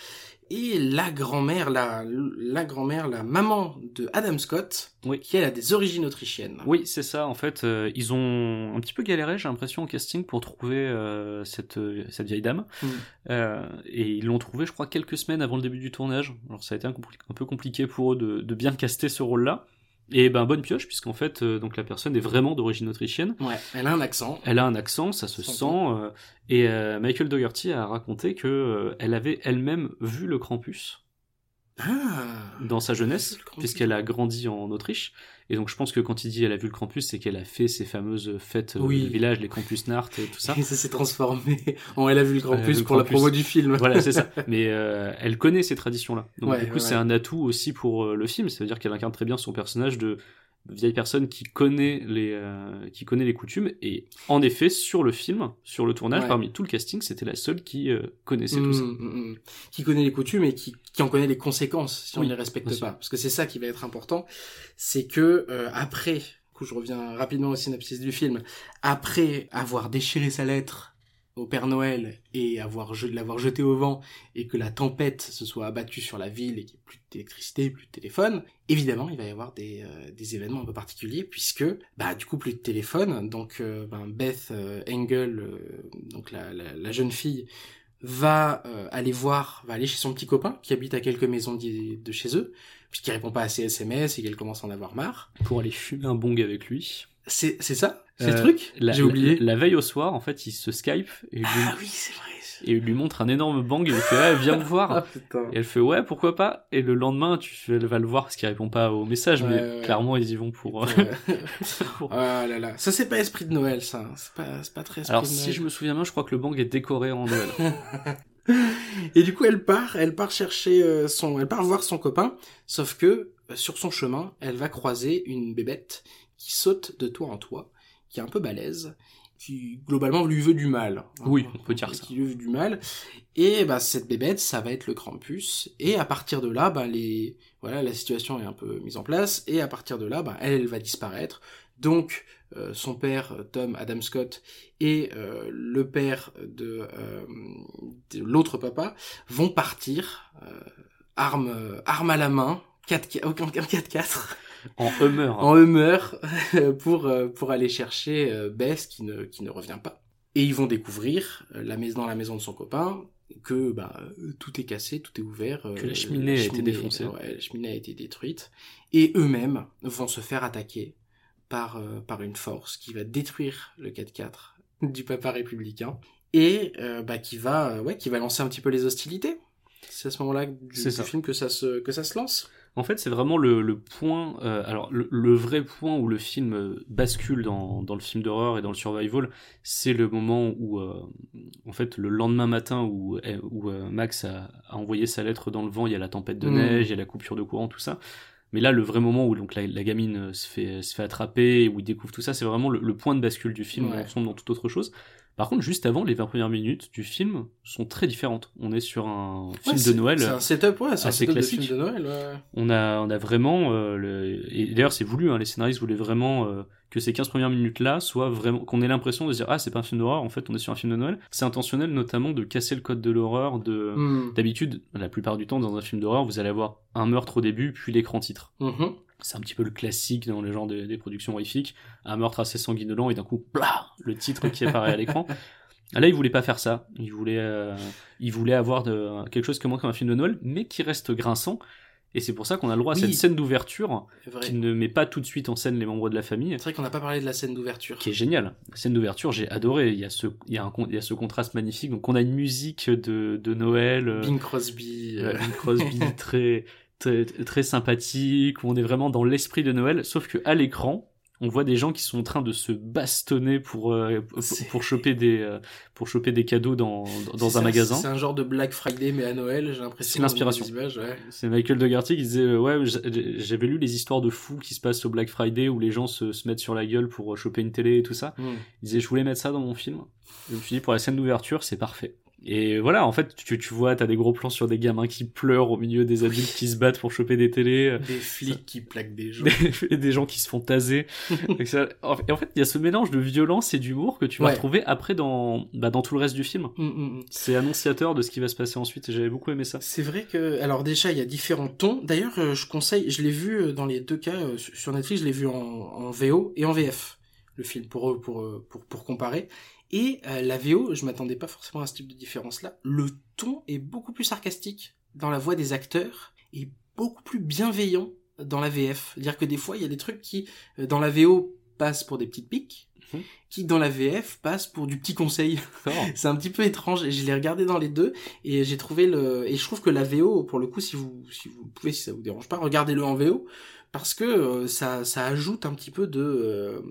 Et la grand-mère, la, la grand-mère, la maman de Adam Scott, Oui. qui elle a des origines autrichiennes. Oui, c'est ça. En fait, euh, ils ont un petit peu galéré, j'ai l'impression, au casting pour trouver euh, cette, cette vieille dame. Mm. Et ils l'ont trouvé, je crois, quelques semaines avant le début du tournage. Alors ça a été un, peu compliqué pour eux de, de bien caster ce rôle-là. Et ben bonne pioche, puisqu'en fait, euh, donc la personne est vraiment d'origine autrichienne. Ouais, elle a un accent. Elle a un accent, ça se sent. euh, et euh, Michael Dougherty a raconté que elle avait elle-même vu le Krampus Ah dans sa jeunesse, puisqu'elle a grandi en Autriche. Et donc je pense que quand il dit elle a vu le Krampus, c'est qu'elle a fait ces fameuses fêtes euh, Oui. du village, les Krampus Nart et tout ça. Et ça s'est transformé en elle a vu le vu le pour la promo du film. voilà, c'est ça. Mais euh, elle connaît ces traditions-là. Donc Ouais, du coup, ouais, c'est ouais. un atout aussi pour euh, le film. Ça veut dire qu'elle incarne très bien son personnage de vieille personne qui connaît les euh, qui connaît les coutumes. Et en effet, sur le film, sur le tournage, Ouais. parmi tout le casting, c'était la seule qui euh, connaissait tout ça. Mm, mm, mm. Qui connaît les coutumes et qui, qui en connaît les conséquences si on ne les respecte pas. Parce que c'est ça qui va être important. C'est que euh, après, coup je reviens rapidement au synopsis du film, après avoir déchiré sa lettre au Père Noël et avoir l'avoir jeté au vent et que la tempête se soit abattue sur la ville et qu'il n'y ait plus d'électricité, plus de téléphone, évidemment il va y avoir des, euh, des événements un peu particuliers puisque bah du coup plus de téléphone donc euh, ben, Beth euh, Engel donc la, jeune fille va aller voir, va aller chez son petit copain qui habite à quelques maisons d'y- de chez eux, puisqu'il répond pas à ses SMS et qu'elle commence à en avoir marre. Pour aller fumer un bong avec lui. C'est c'est ça? C'est Euh, le truc? La- J'ai oublié. La, la veille au soir, en fait, il se Skype et il, lui, Ah oui, c'est vrai. et il lui montre un énorme bang et il fait ah, viens me voir. Ah. Et elle fait ouais pourquoi pas? Et le lendemain tu elle va le voir parce qu'il répond pas au message Ouais, mais ouais. clairement ils y vont pour, euh, pour- Ah là là, ça c'est pas esprit de Noël ça, c'est pas, c'est pas très esprit alors de si Noël. je me souviens bien je crois que le bang est décoré en Noël Et du coup, elle part, elle part chercher euh, son, elle part voir son copain, sauf que euh, sur son chemin, elle va croiser une bébête qui saute de toit en toit, qui est un peu balèze, qui globalement lui veut du mal. Oui, on peut dire ça. Qui lui veut du mal. Et bah cette bébête, ça va être le Krampus. Et à partir de là, bah les, voilà, la situation est un peu mise en place. Et à partir de là, bah elle, elle va disparaître. Donc euh, son père, Tom Adam Scott, et euh, le père de, euh, de l'autre papa vont partir, euh, arme, arme à la main, 4 aucun 4-4, en Hummer en Hummer, pour, euh, pour aller chercher euh, Bess qui ne, qui ne revient pas. Et ils vont découvrir, euh, la maison, dans la maison de son copain, que bah, tout est cassé, tout est ouvert. Que la cheminée a été défoncée. Ouais, la cheminée a été détruite. Et eux-mêmes vont se faire attaquer par, par une force qui va détruire le 4x4 du papa républicain et euh, bah, qui va ouais qui va lancer un petit peu les hostilités. C'est à ce moment-là du, du film que ça se que ça se lance. En fait, c'est vraiment le, le point, euh, alors le, le vrai point où le film euh, bascule dans, dans le film d'horreur et dans le survival, c'est le moment où, euh, en fait, le lendemain matin où, eh, où euh, Max a, a envoyé sa lettre dans le vent, il y a la tempête de Mm. neige, il y a la coupure de courant, tout ça. Mais là, le vrai moment où donc la, la gamine se fait, se fait attraper, où il découvre tout ça, c'est vraiment le, le point de bascule du film, Ouais. on tombe dans toute autre chose. Par contre, juste avant, les 20 premières minutes du film sont très différentes. On est sur un film Ouais, de Noël. C'est un setup ouais, c'est un setup de classique. film de Noël. Ouais. On a, on a vraiment, euh, le... et d'ailleurs c'est voulu, hein, les scénaristes voulaient vraiment euh, que ces 15 premières minutes-là soient vraiment, qu'on ait l'impression de se dire ah c'est pas un film d'horreur, en fait on est sur un film de Noël. C'est intentionnel notamment de casser le code de l'horreur. De Mm. d'habitude, la plupart du temps dans un film d'horreur, vous allez avoir un meurtre au début puis l'écran titre. Mhm. C'est un petit peu le classique dans les genres des, des productions horrifiques, un meurtre assez sanguinolent et d'un coup, blah, le titre qui apparaît à l'écran. Là, il voulait pas faire ça. Il voulait, euh, il voulait avoir de, quelque chose comme, comme un film de Noël, mais qui reste grinçant. Et c'est pour ça qu'on a le droit à Oui. cette scène d'ouverture qui ne met pas tout de suite en scène les membres de la famille, C'est vrai qu'on n'a pas parlé de la scène d'ouverture. qui est géniale. La scène d'ouverture, j'ai adoré. Il y a ce, il y a un, il y a ce contraste magnifique. Donc on a une musique de, de Noël. euh, Bing Crosby. euh, Ouais, Bing Crosby très, très très sympathique où on est vraiment dans l'esprit de Noël sauf que à l'écran on voit des gens qui sont en train de se bastonner pour euh, pour, choper des euh, pour choper des cadeaux dans dans un ça, magasin C'est un genre de Black Friday, mais à Noël, j'ai l'impression. C'est l'inspiration. ouais. c'est Michael Dougherty qui disait euh, ouais j'avais lu les histoires de fous qui se passent au Black Friday où les gens se, se mettent sur la gueule pour choper une télé et tout ça Hmm. il disait je voulais mettre ça dans mon film je me suis dit pour la scène d'ouverture c'est parfait et voilà en fait tu, tu vois t'as des gros plans sur des gamins qui pleurent au milieu des adultes qui se battent pour choper des télés Des flics qui plaquent des gens. des, des gens qui se font taser. Et ça- et en fait, il y a ce mélange de violence et d'humour que tu vas Ouais. retrouver après dans, bah, dans tout le reste du film. Hmm, hmm, hmm. C'est annonciateur de ce qui va se passer ensuite et j'avais beaucoup aimé ça. C'est vrai que, alors déjà, il y a différents tons. D'ailleurs, euh, je conseille, je l'ai vu euh, dans les deux cas euh, sur Netflix, je l'ai vu en, en VO et en VF, le film, pour, eux, pour, pour, pour comparer. Et euh, la VO, je m'attendais pas forcément à ce type de différence-là. Le ton est beaucoup plus sarcastique dans la voix des acteurs et beaucoup plus bienveillant dans la VF. C'est-à-dire que des fois, il y a des trucs qui, euh, dans la VO, passent pour des petites piques, Mhm. qui, dans la VF, passent pour du petit conseil. C'est un petit peu étrange et je l'ai regardé dans les deux et j'ai trouvé le et je trouve que la VO pour le coup si vous si vous pouvez si ça vous dérange pas regardez-le en VO parce que euh, ça ça ajoute un petit peu de euh,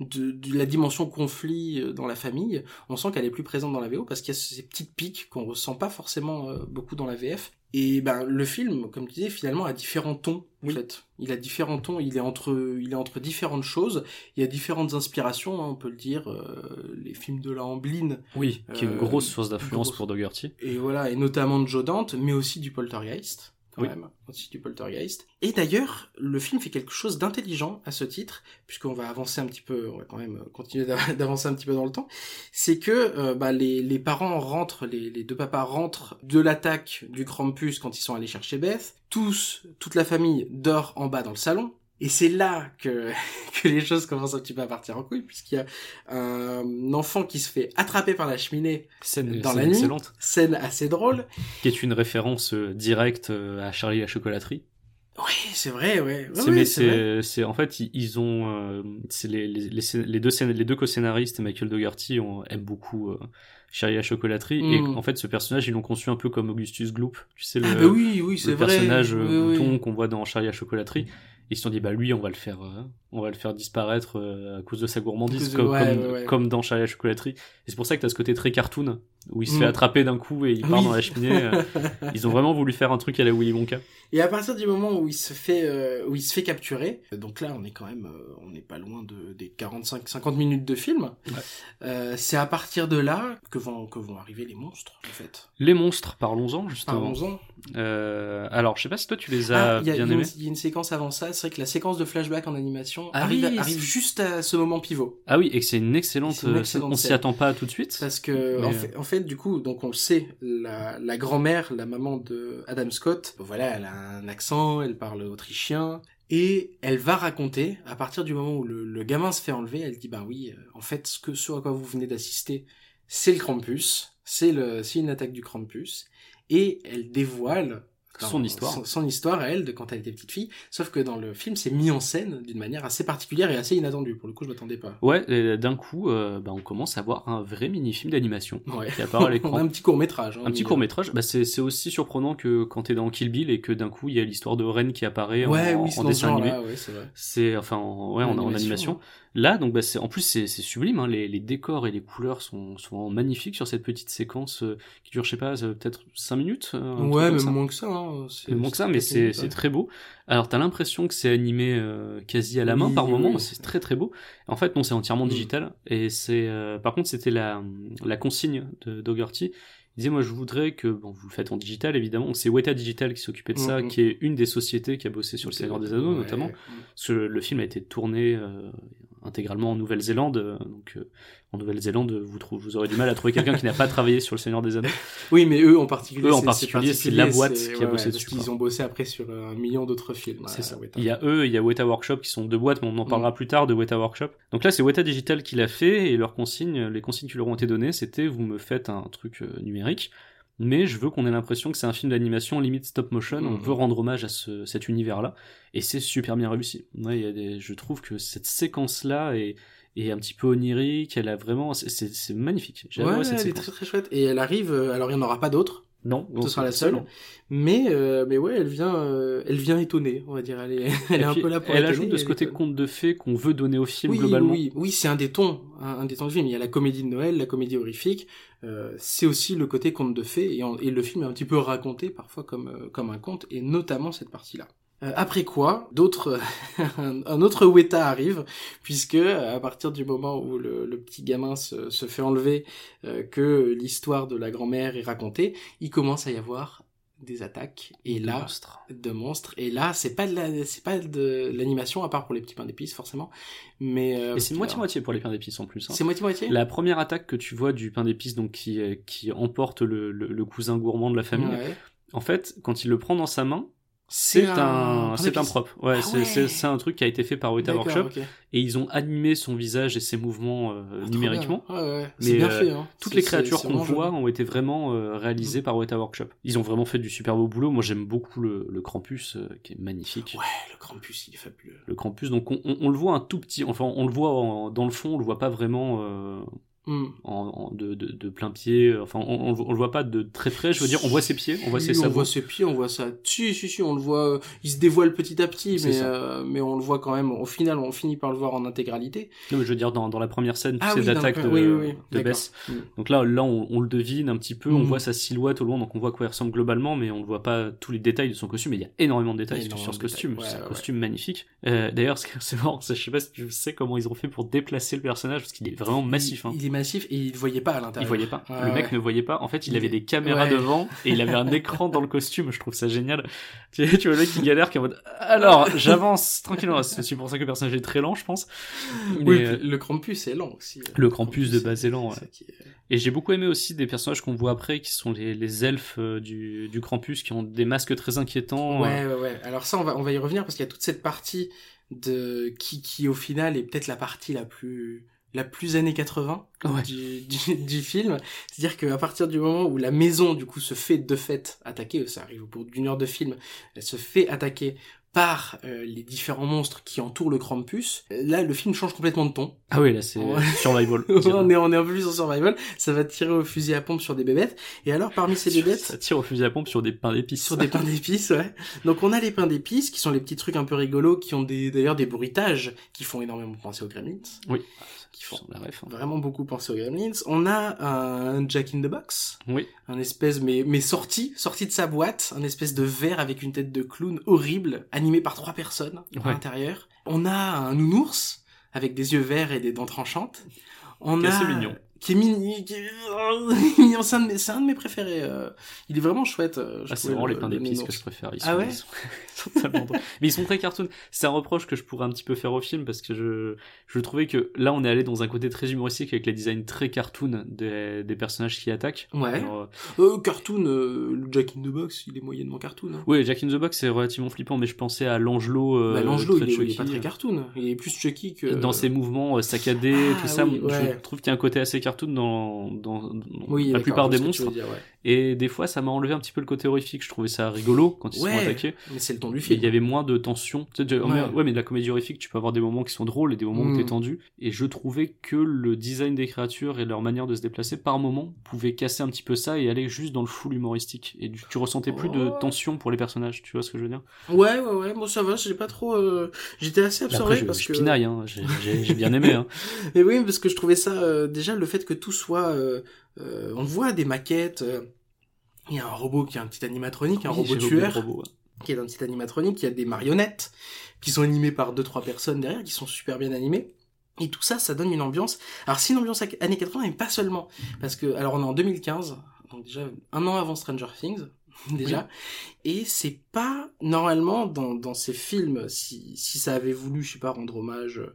de, de la dimension conflit euh, dans la famille on sent qu'elle est plus présente dans la VO parce qu'il y a ces petites piques qu'on ressent pas forcément euh, beaucoup dans la VF et ben le film comme tu disais finalement a différents tons en Oui. fait il a différents tons il est entre il est entre différentes choses il y a différentes inspirations hein, on peut le dire euh, les films de la Amblin Oui, qui est une grosse source d'influence grosse. pour Dougherty. et voilà, et notamment de Joe Dante, mais aussi du Poltergeist, quand Oui. même, du Poltergeist. Et d'ailleurs, le film fait quelque chose d'intelligent à ce titre, puisqu'on va avancer un petit peu, on va quand même continuer d'av- d'avancer un petit peu dans le temps, c'est que euh, bah, les, les parents rentrent, les, les deux papas rentrent de l'attaque du Krampus quand ils sont allés chercher Beth, tous, toute la famille dort en bas dans le salon, et c'est là que, que les choses commencent un petit peu à partir en couille, puisqu'il y a un enfant qui se fait attraper par la cheminée Scène, Dans scène la nuit. excellente. scène assez drôle. Qui est une référence euh, directe euh, à Charlie la chocolaterie. Oui, c'est vrai, ouais. Ouais, c'est, ouais, mais c'est vrai. c'est, c'est, en fait, ils, ont, euh, c'est les, les, les, les deux scén- les deux co-scénaristes et Michael Dougherty ont, aiment beaucoup euh, Charlie la chocolaterie. Et Mm. en fait, ce personnage, ils l'ont conçu un peu comme Augustus Gloop. Tu sais, le, Ah bah oui, oui, c'est le vrai. personnage Oui, oui. bouton qu'on voit dans Charlie la chocolaterie. Ils se sont dit, bah lui, on va le faire, euh, on va le faire disparaître euh, à cause de sa gourmandise, À de- comme, ouais, comme, ouais, ouais. comme dans Charlie la chocolaterie. Et c'est pour ça que t'as ce côté très cartoon, où il se Mm. fait attraper d'un coup et il part Oui. dans la cheminée. euh. ils ont vraiment voulu faire un truc à la Willy Wonka. Et à partir du moment où il se fait, euh, où il se fait capturer, donc là, on est quand même, euh, on n'est pas loin de, des 45, 50 minutes de film. Ouais. Euh, c'est à partir de là que vont, que vont arriver les monstres, en fait. Les monstres, parlons-en justement. Parlons-en. Alors, je sais pas si toi tu les as Ah, il y, a- bien aimés. il y a une séquence avant ça. C'est vrai que la séquence de flashback en animation Ah arrive, oui, arrive juste à ce moment pivot. Ah oui, et que c'est une excellente. Une euh, excellente on s'y attend pas tout de suite. Parce que en, euh, fait, en fait, du coup, donc on le sait, la, la grand-mère, la maman de Adam Scott, voilà, elle a un accent, elle parle autrichien, et elle va raconter, à partir du moment où le, le gamin se fait enlever, elle dit, bah oui, euh, en fait, ce que ce à quoi vous venez d'assister, c'est le Krampus, c'est une attaque du Krampus, et elle dévoile Son histoire. son, son histoire à elle de quand elle était petite fille, sauf que dans le film, c'est mis en scène d'une manière assez particulière et assez inattendue. Pour le coup, je m'attendais pas. Ouais, d'un coup, euh, bah, on commence à voir un vrai mini-film d'animation Ouais. qui apparaît à l'écran. un petit court métrage. Un petit court métrage, bah c'est aussi surprenant que quand t'es dans Kill Bill et que d'un coup il y a l'histoire de Ren qui apparaît Ouais, en, oui, dessin animé. ouais, c'est enfin en, ouais, En en, en animation, animation. Là, donc bah, c'est en plus c'est c'est sublime. Hein, les, les décors et les couleurs sont sont magnifiques sur cette petite séquence euh, qui dure je sais pas euh, peut-être 5 minutes. euh, Ouais, même ça. moins que ça. Hein. c'est- moins que ça, mais c'est c'est très beau. Alors t'as l'impression que c'est animé euh, quasi à la main Oui, par oui, moment, oui. c'est très très beau. En fait non, c'est entièrement Mm. digital et c'est par contre c'était la la consigne de Dougherty. Il disait moi je voudrais que bon vous le faites en digital évidemment. C'est Weta Digital qui s'occupait de ça, Mm, mm. qui est une des sociétés qui a bossé sur le Seigneur des Anneaux Ouais. notamment. Parce que le film a été tourné euh, intégralement en Nouvelle-Zélande, euh, donc euh, en Nouvelle-Zélande vous trouvez vous aurez du mal à trouver quelqu'un qui n'a pas travaillé sur le Seigneur des Anneaux. Oui, mais eux en particulier. Eux, en c'est- particulier, c'est particulier, la boîte qui a bossé dessus, quoi. ont bossé après sur euh, un million d'autres films. C'est ça. Il y a eux, il y a Weta Workshop qui sont deux boîtes, mais on en parlera plus tard de Weta Workshop. Donc là, c'est Weta Digital qui l'a fait et leurs consignes, les consignes qui leur ont été données, c'était vous me faites un truc euh, numérique mais je veux qu'on ait l'impression que c'est un film d'animation limite stop motion. On Mhm. veut rendre hommage à ce, cet univers-là, et c'est super bien réussi. Ouais, il y a des, je trouve que cette séquence-là est, est un petit peu onirique. Elle a vraiment, c'est- magnifique. J'ai Ouais, cette elle est séquence. très très chouette. Et elle arrive, euh, alors il n'y en aura pas d'autres, Non, ce sera la seule. Mais, euh, mais ouais, elle vient, euh, elle vient étonner, on va dire. Elle est, elle est un peu là pour Elle étonner, ajoute de ce côté étonne. conte de fées qu'on veut donner au film oui, globalement. Oui, oui, c'est un des tons, un, un des tons du film. Il y a la comédie de Noël, la comédie horrifique. euh, c'est aussi le côté conte de fées et, en- et le film est un petit peu raconté parfois comme euh, comme un conte et notamment cette partie-là. Euh, après quoi, d'autres, un, autre Weta arrive, puisque euh, à partir du moment où le, le petit gamin se, se fait enlever, euh, que l'histoire de la grand-mère est racontée, il commence à y avoir des attaques. Et là, Monstre. de monstres. Et là, c'est pas de la, c'est pas de l'animation à part pour les petits pains d'épices forcément, mais euh, Et c'est alors, moitié-moitié pour les pains d'épices en plus. hein. C'est moitié moitié. La première attaque que tu vois du pain d'épices, donc qui, qui emporte le, le- le cousin gourmand de la famille, Ouais. en fait, quand il le prend dans sa main, c'est un, c'est un propre. Ouais, Ah c'est- ouais. c'est un truc qui a été fait par Weta Workshop et ils ont animé son visage et ses mouvements euh, Ah, numériquement. bien. Ouais, ouais. C'est Mais, bien euh, fait. Hein. Toutes les créatures qu'on voit ont été vraiment euh, réalisées par Weta Workshop. Ils ont vraiment fait du super beau boulot. Moi, j'aime beaucoup le, le Krampus, euh, qui est magnifique. Ouais, le Krampus, il est fabuleux. Le Krampus, donc on, on- on le voit un tout petit, enfin on le voit en- dans le fond, on le voit pas vraiment euh, Hmm. en, en- de, de, de plein pied. Enfin, on, on, on le voit pas de très près. Je veux dire, on voit ses pieds, on voit ses on voit ses pieds, on voit ça. Si, si, si, on le voit. euh, Il se dévoile petit à petit, C'est mais, euh, mais on le voit quand même. Au final, on finit par le voir en intégralité. Non, mais je veux dire, dans, dans la première scène, Ah sais, oui, d'attaque de, oui, de. Bess. Mm. Donc là, là on, on le devine un petit peu, on Mm. voit sa silhouette au loin, donc on voit à quoi il ressemble globalement, mais on ne voit pas tous les détails de son costume. Et il y a énormément de détails Énormément sur ce costume. détails, c'est ouais, un ouais. costume magnifique. Euh, D'ailleurs, c'est marrant, je sais pas si tu sais comment ils ont fait pour déplacer le personnage, parce qu'il est vraiment massif. Il, Hein. il est massif et il ne voyait pas à Il l'intérieur. voyait pas. Ouais, le mec ouais. ne voyait pas. En fait, il Il- avait des caméras ouais. devant et il avait un écran dans le costume. Je trouve ça génial. Tu, vois le mec qui galère, qui est en mode alors j'avance tranquillement. C'est pour ça que le personnage est très lent, je pense. Mais, Oui, euh, le Krampus est lent aussi. Le Krampus de base est lent, est- Et j'ai beaucoup aimé aussi des personnages qu'on voit après, qui sont les, les elfes euh, du, du Krampus, qui ont des masques très inquiétants. Ouais, ouais, ouais. Alors ça, on va, on va y revenir parce qu'il y a toute cette partie de qui, qui au final est peut-être la partie la plus, la plus années 80 Ouais. du, du, du film. C'est-à-dire qu'à partir du moment où la maison, du coup, se fait de fait attaquer, ça arrive au bout d'une heure de film, elle se fait attaquer par euh, les différents monstres qui entourent le Krampus, là, le film change complètement de ton. Ah oui, là c'est Ouais. survival. on est, on est un peu plus en survival. Ça va tirer au fusil à pompe sur des bébêtes. Et alors, parmi ces bébêtes, Ça tire au fusil à pompe sur des pains d'épices. sur des pains d'épices, ouais. Donc on a les pains d'épices, qui sont les petits trucs un peu rigolos, qui ont des d'ailleurs des bruitages, qui font énormément penser aux Gremlins. Oui. Qui font la ref. hein. vraiment beaucoup penser aux Gremlins. On a un Jack in the Box, Oui. un espèce, mais, mais sorti, sorti de sa boîte, un espèce de verre avec une tête de clown horrible, animé par trois personnes à l'intérieur. On a un nounours, avec des yeux verts et des dents tranchantes. On a... mignon. Qui est mignon, qui est mignon, c'est un, de mes- c'est un de mes préférés. euh. Il est vraiment chouette. euh, je Ah, c'est vraiment le- les pains le d'épices que je préfère. Ils Ah sont, ouais ils sont, ils sont tellement drôles. Mais ils sont très cartoon. C'est un reproche que je pourrais un petit peu faire au film parce que je, je trouvais que là on est allé dans un côté très humoristique avec les designs très cartoon des, des personnages qui attaquent. Ouais. Alors, euh, cartoon, le Jack in the Box, il est moyennement cartoon. Hein. oui, Jack in the Box c'est relativement flippant, mais je pensais à l'Angelo. Bah, L'Angelo, il, est- il est pas très cartoon. Il est plus Chucky que. Dans ses mouvements saccadés, Ah, tout ça, oui, ouais. je trouve qu'il y a un côté assez cartoon dans, dans, dans Oui, la plupart des monstres. veux dire, ouais. Et des fois, ça m'a enlevé un petit peu le côté horrifique. Je trouvais ça rigolo quand ils Ouais, se font attaquer. Mais c'est le ton du film. il y avait moins de tension. Tu sais, de- Ouais. ouais. mais de la comédie horrifique, tu peux avoir des moments qui sont drôles et des moments où Mm. t'es tendu. Et je trouvais que le design des créatures et leur manière de se déplacer, par moment, pouvaient casser un petit peu ça et aller juste dans le full humoristique. Et tu ressentais plus de Oh. tension pour les personnages. Tu vois ce que je veux dire? Ouais, ouais, ouais. Bon, ça va, j'ai pas trop. euh, J'étais assez absorbé Après, je, parce je que. pinaille, hein. J'ai bien aimé. Hein. Mais oui, parce que je trouvais ça euh, déjà le fait que tout soit. euh, euh, on voit des maquettes. euh, Il y a un robot qui est un petit animatronique, un Oui, robot tueur. robot, ouais. qui est un petit animatronique, il y a des marionnettes qui sont animées par deux trois personnes derrière, qui sont super bien animées. Et tout ça, ça donne une ambiance. Alors c'est une ambiance années 80, mais pas seulement. Parce que, alors on est en 2015, donc déjà un an avant Stranger Things, déjà. Et c'est pas, normalement, dans, dans ces films, si, si ça avait voulu, je sais pas, rendre hommage euh,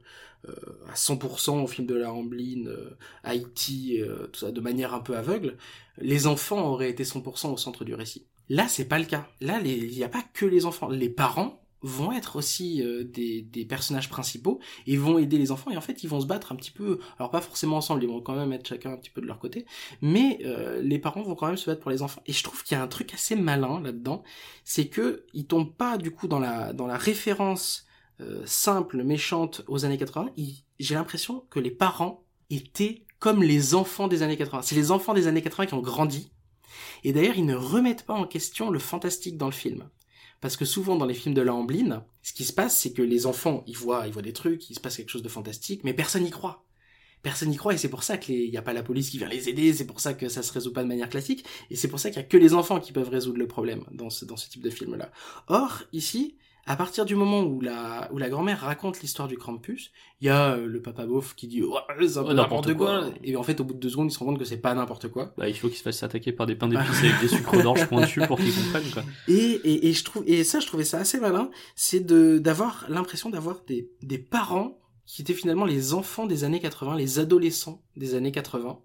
à 100% au film de la Ramblin, euh, Haïti, euh, tout ça, de manière un peu aveugle, les enfants auraient été 100% au centre du récit. Là, c'est pas le cas. Là, il n'y a pas que les enfants. Les parents vont être aussi euh, des, personnages principaux et vont aider les enfants et en fait ils vont se battre un petit peu alors pas forcément ensemble ils vont quand même être chacun un petit peu de leur côté mais euh, les parents vont quand même se battre pour les enfants et je trouve qu'il y a un truc assez malin là-dedans c'est que ils tombent pas du coup dans la référence euh, simple méchante aux années 80 ils- j'ai l'impression que les parents étaient comme les enfants des années 80 c'est les enfants des années 80 qui ont grandi et d'ailleurs ils ne remettent pas en question le fantastique dans le film parce que souvent dans les films de la Amblin, ce qui se passe, c'est que les enfants, ils voient, ils voient des trucs, il se passe quelque chose de fantastique, mais personne n'y croit. Personne n'y croit et c'est pour ça qu'il n'y a pas la police qui vient les aider, c'est pour ça que ça se résout pas de manière classique, et c'est pour ça qu'il y a que les enfants qui peuvent résoudre le problème dans ce, dans ce type de film-là. Or, ici, à partir du moment où la, où la grand-mère raconte l'histoire du Krampus, il y a euh, le papa beauf qui dit ouais, c'est un peu Ouais, n'importe quoi. quoi. et en fait au bout de deux secondes il se rend compte que c'est pas n'importe quoi. Bah, il faut qu'il se fasse attaquer par des pains d'épices avec des sucres d'orge pointus pour qu'ils comprennent, quoi. Et, et, et je trouve et ça je trouvais ça assez malin, c'est de d'avoir l'impression d'avoir des, des parents qui étaient finalement les enfants des années 80, les adolescents des années 80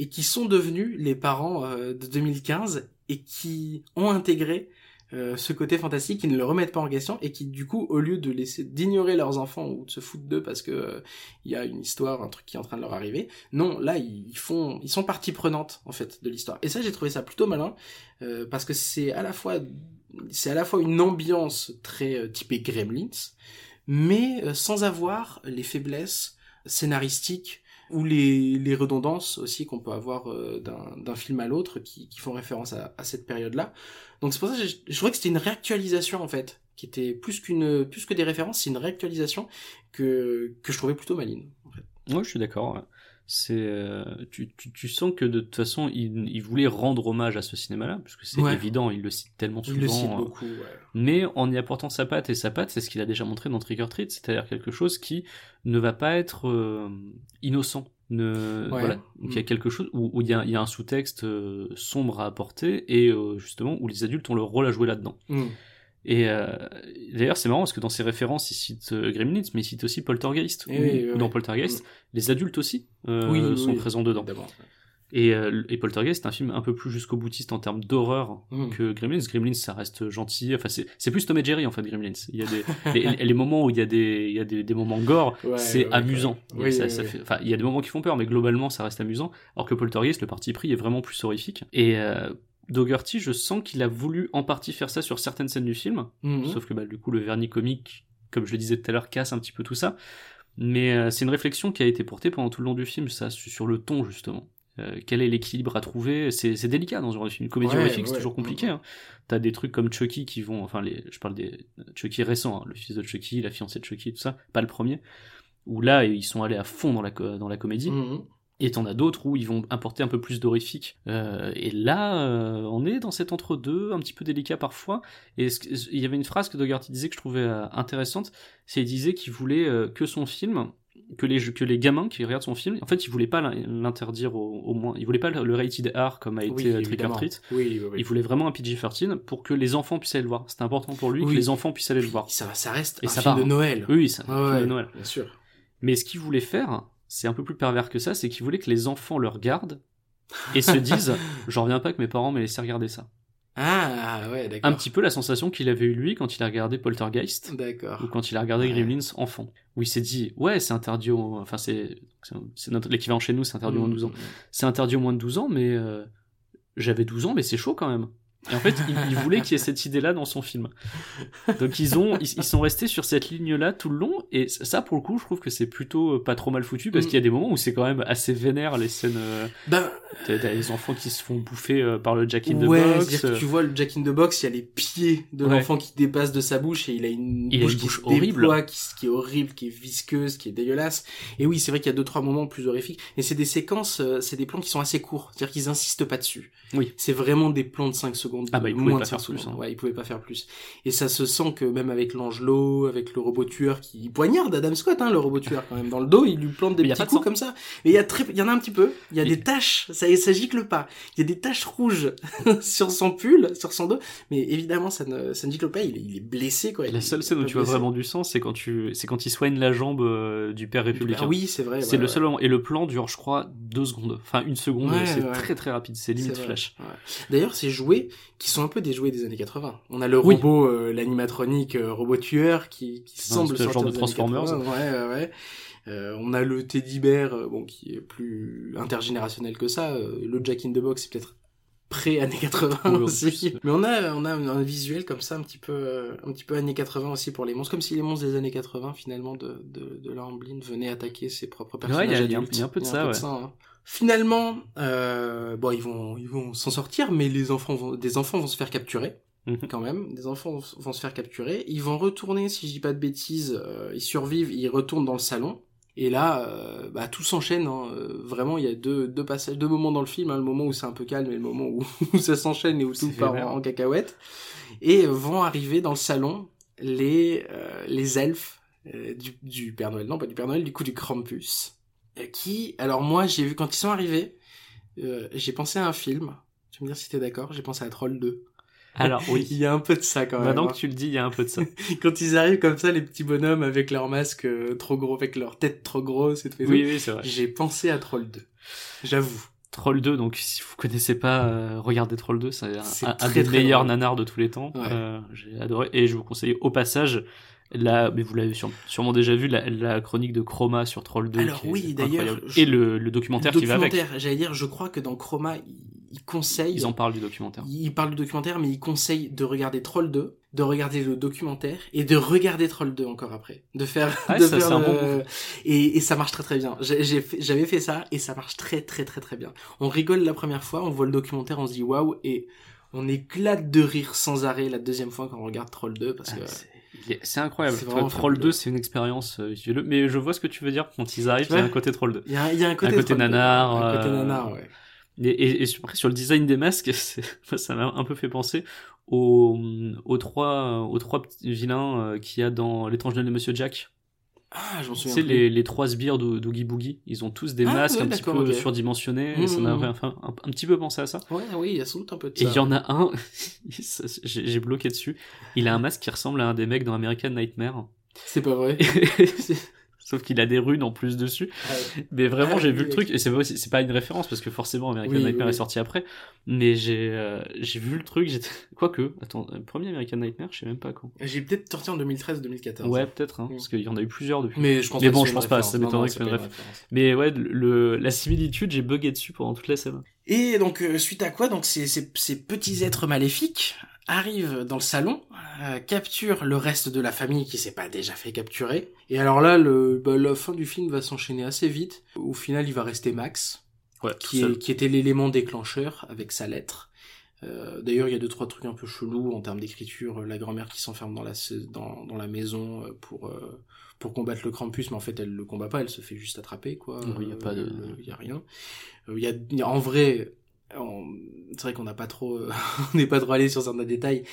et qui sont devenus les parents euh, de 2015 et qui ont intégré euh, ce côté fantastique, qui ne le remettent pas en question et qui du coup au lieu de laisser d'ignorer leurs enfants ou de se foutre d'eux parce que euh, il y a une histoire, un truc qui est en train de leur arriver, non, là ils font ils sont partie prenante en fait de l'histoire. Et ça j'ai trouvé ça plutôt malin euh, parce que c'est à la fois c'est à la fois une ambiance très typée Gremlins, mais sans avoir les faiblesses scénaristiques ou les, redondances aussi qu'on peut avoir euh, d'un film à l'autre qui, font référence à, cette période-là. Donc c'est pour ça que je, je trouvais que c'était une réactualisation en fait, qui était plus qu'une plus que des références, c'est une réactualisation que que je trouvais plutôt maligne. En. Ouais, je suis d'accord. C'est, euh, tu, tu, tu sens que de toute façon, il, il voulait rendre hommage à ce cinéma-là, parce que c'est Ouais. évident, il le cite tellement souvent. Il le cite euh, beaucoup. Ouais. mais en y apportant sa patte, et sa patte, c'est ce qu'il a déjà montré dans Trick or Treat, c'est-à-dire quelque chose qui ne va pas être euh, innocent. Ne, Ouais. voilà. Donc il y a Mm. quelque chose où, où il y a, il y a un sous-texte euh, sombre à apporter, et euh, justement où les adultes ont leur rôle à jouer là-dedans. Mm. Et euh, d'ailleurs, c'est marrant parce que dans ses références, il cite euh, Gremlins, mais il cite aussi Poltergeist. Eh où- oui, oui, où dans. Poltergeist, Mm. les adultes aussi euh, sont présents dedans. Et, et Poltergeist, c'est un film un peu plus jusqu'au boutiste en termes d'horreur Mm. que Gremlins. Gremlins, ça reste gentil. Enfin, c'est plus Tom et Jerry en fait, Gremlins. Il y a des les, les moments où il y a des il y a des, des moments gore, Ouais, c'est ouais, amusant. ouais. Ça, ça fait, il y a des moments qui font peur, mais globalement, ça reste amusant. Alors que Poltergeist, le parti pris est vraiment plus horrifique. Et euh, Dougherty, je sens qu'il a voulu en partie faire ça sur certaines scènes du film. Mhm. Sauf que bah, du coup, le vernis comique, comme je le disais tout à l'heure, casse un petit peu tout ça. Mais euh, c'est une réflexion qui a été portée pendant tout le long du film, ça, su- sur le ton justement. Euh, quel est l'équilibre à trouver? C'est délicat dans ce genre de film. Une comédie Ouais, horrifique, c'est toujours compliqué. Mhm. Hein. T'as des trucs comme Chucky qui vont, enfin, les, je parle des Chucky récents, hein, le fils de Chucky, la fiancée de Chucky, tout ça, pas le premier. Où là, ils sont allés à fond dans la, dans la comédie. Mhm. Et t'en as d'autres où ils vont apporter un peu plus d'horrifique. Euh, et là, euh, on est dans cet entre-deux, un petit peu délicat parfois. Et il y avait une phrase que Dougherty disait que je trouvais euh, intéressante, c'est qu'il disait qu'il voulait que son film, que les, que les gamins qui regardent son film, en fait, il voulait pas l'in- l'interdire au, au moins, il voulait pas le, rated R comme a été Oui, Trick or. Treat. Oui. Il voulait vraiment un PG-13 pour que les enfants puissent aller le voir. C'était important pour lui que les enfants puissent aller le voir. Ça, ça reste Et un ça film part, de. Noël. Oui, oui, c'est un Ouais, film de Noël. Bien sûr. Mais ce qu'il voulait faire, c'est un peu plus pervers que ça, c'est qu'il voulait que les enfants le regardent et se disent J'en reviens pas que mes parents m'aient laissé regarder ça. Ah, ouais, d'accord. Un petit peu la sensation qu'il avait eu lui quand il a regardé Poltergeist D'accord. ou quand il a regardé Ouais. Gremlins enfant. Où il s'est dit Ouais, c'est interdit au. Enfin, c'est notre- l'équivalent chez nous, c'est interdit au moins de 12 ans. C'est interdit au moins de 12 ans, mais euh, j'avais 12 ans, mais c'est chaud quand même. Et en fait, il, il voulait qu'il y ait cette idée-là dans son film. Donc ils ont, ils, ils sont restés sur cette ligne-là tout le long, et ça, pour le coup, je trouve que c'est plutôt euh, pas trop mal foutu, parce Mm. qu'il y a des moments où c'est quand même assez vénère, les scènes, Ben, t'as les enfants qui se font bouffer euh, par le Jack in the ouais, Box. que tu vois le Jack in the Box, il y a les pieds de Ouais. l'enfant qui dépassent de sa bouche et il a une Il a bouche, une qui bouche horrible. déploie, qui, qui est horrible, qui est visqueuse, qui est dégueulasse. Et oui, c'est vrai qu'il y a deux trois moments plus horrifiques. Et c'est des séquences, c'est des plans qui sont assez courts, c'est-à-dire qu'ils insistent pas dessus. Oui. C'est vraiment des plans de 5 secondes. Ah bah, ils moins pouvaient de pas 5 faire plus, secondes. hein. Ouais, ils pouvaient pas faire plus. Et ça se sent que même avec l'angelot, avec le robot tueur qui poignarde Adam Scott, hein, le robot tueur quand même dans le dos, il lui plante des Mais petits de coups comme ça. Et il y a très, il y en a un petit peu. Il y a des taches. ça, ça gicle pas. Il y a des taches rouges sur son pull, sur son dos, mais évidemment, ça ne, ça ne gicle pas. Il est, il est blessé, quoi. La Il- seule il scène où tu vois vraiment du sang, c'est quand tu, c'est quand il soigne la jambe euh, du père républicain. Ah oui, c'est vrai. c'est ouais, le ouais. seul moment. Et le plan dure, je crois, deux secondes. Enfin, une seconde. Ouais, c'est très très rapide. C'est limite C'est flash. D'ailleurs, ces jouets qui sont un peu des jouets des années 80. On a le Oui. robot, euh, l'animatronique euh, robot tueur qui, qui semble sortir genre de Transformers. 80. Ouais, ouais, ouais. Euh, on a le teddy bear, bon, qui est plus intergénérationnel que ça. Le Jack in the Box, c'est peut-être pré années 80 Oui, en aussi. Mais on a, on a un, visuel comme ça, un petit peu, un petit peu années 80 aussi pour les monstres, comme si les monstres des années 80 finalement de de, de venaient attaquer ses propres Ouais, il y personnages il y y a un peu de ça, ouais. Finalement, euh, bon, ils vont, ils vont s'en sortir, mais les enfants vont, des enfants vont se faire capturer Mhm. quand même. Des enfants vont, se faire capturer. Ils vont retourner, si je dis pas de bêtises, euh, ils survivent, ils retournent dans le salon. Et là, euh, bah, tout s'enchaîne. hein. Vraiment, il y a deux, deux passages, deux moments dans le film. hein. le moment où c'est un peu calme et le moment où, où ça s'enchaîne et où tout part en, en cacahuète. Et vont arriver dans le salon les, euh, les elfes euh, du, du Père Noël. Non, pas du Père Noël, du coup du Krampus. Euh, qui, alors moi, j'ai vu quand ils sont arrivés, euh, j'ai pensé à un film. Tu vas me dire si t'es d'accord. J'ai pensé à Troll 2. Alors Il oui. y a un peu de ça quand même. Maintenant hein. que tu le dis, il y a un peu de ça. Quand ils arrivent comme ça, les petits bonhommes avec leur masque euh, trop gros, avec leur tête trop grosse et tout. et tout, oui, oui, c'est vrai. J'ai pensé à Troll 2. J'avoue. Troll 2, donc si vous connaissez pas, euh, regardez Troll 2, c'est un, un- des meilleurs nanars de tous les temps. Ouais. Euh, J'ai adoré et je vous conseille au passage la, mais vous l'avez sûre- sûrement déjà vu la, la chronique de Chroma sur Troll 2. Alors oui, d'ailleurs, je- et le, le documentaire, qui va avec. Documentaire, j'allais dire, je crois que dans Chroma, ils, conseillent. Ils en parlent du documentaire. Ils parlent du documentaire, mais ils conseillent de regarder Troll 2, de regarder le documentaire et de regarder Troll 2 encore après. De faire. Ouais, de ça, faire un bon et, et ça marche très très bien. Fait- J'avais fait ça et ça marche très très très très bien. On rigole la première fois, on voit le documentaire, on se dit waouh et on éclate de rire sans arrêt la deuxième fois quand on regarde Troll 2 parce que. Ah, est- C'est incroyable. Troll fabuleux. 2, c'est une expérience euh, visuelle. Mais je vois ce que tu veux dire. Quand ils arrivent, il y a un côté Troll 2. Il y a, il y a un côté, côté Troll 2, nanar, Un côté euh, nanar, ouais. Et, et, et sur- après, sur le design des masques, ça m'a un peu fait penser aux, aux trois, aux trois petits vilains euh, qu'il y a dans L'étrange de Monsieur Jack. Ah, j'en Tu souviens sais, plus. les, les trois sbires d'O- d'Oogie Boogie, ils ont tous des Ah, masques ouais, un petit peu surdimensionnés, Mmh, et ça m'a mmh. enfin, un, un petit peu pensé à ça. Ouais, oui, il y a sans doute un peu de Et ça. il y en a un, j'ai bloqué dessus, il a un masque qui ressemble à un des mecs dans American Nightmare, C'est pas vrai. sauf qu'il a des runes en plus dessus. Mais vraiment, Ah, j'ai vu oui, le truc, et c'est pas, aussi- c'est pas une référence, parce que forcément, American Oui, Nightmare oui. est sorti après, mais j'ai euh, j'ai vu le truc, j'étais... Quoique, attends, le premier American Nightmare, je sais même pas quand. J'ai peut-être sorti en 2013-2014. Ouais, peut-être, hein, Mm. parce qu'il y en a eu plusieurs depuis. Mais je pense Mais pas bon, je pense pas, ça m'étonnerait que c'est une référence. Mais ouais, le, la similitude, j'ai bugué dessus pendant toute la scène. Et donc, euh, suite à quoi, donc ces, ces, ces petits êtres maléfiques arrivent dans le salon, euh, capturent le reste de la famille qui s'est pas déjà fait capturer. Et alors là, le, bah, la fin du film va s'enchaîner assez vite. Au final, il va rester Max, Ouais, qui, est, qui était l'élément déclencheur avec sa lettre. Euh, D'ailleurs, il y a deux trois trucs un peu chelous en termes d'écriture. La grand-mère qui s'enferme dans la dans, dans la maison euh, pour euh, pour combattre le Krampus, mais en fait, elle le combat pas, elle se fait juste attraper, quoi. Il y a pas de- il y a rien. Il y a, en vrai, c'est vrai qu'on n'a pas trop, euh, on n'est pas trop allé sur certains détails.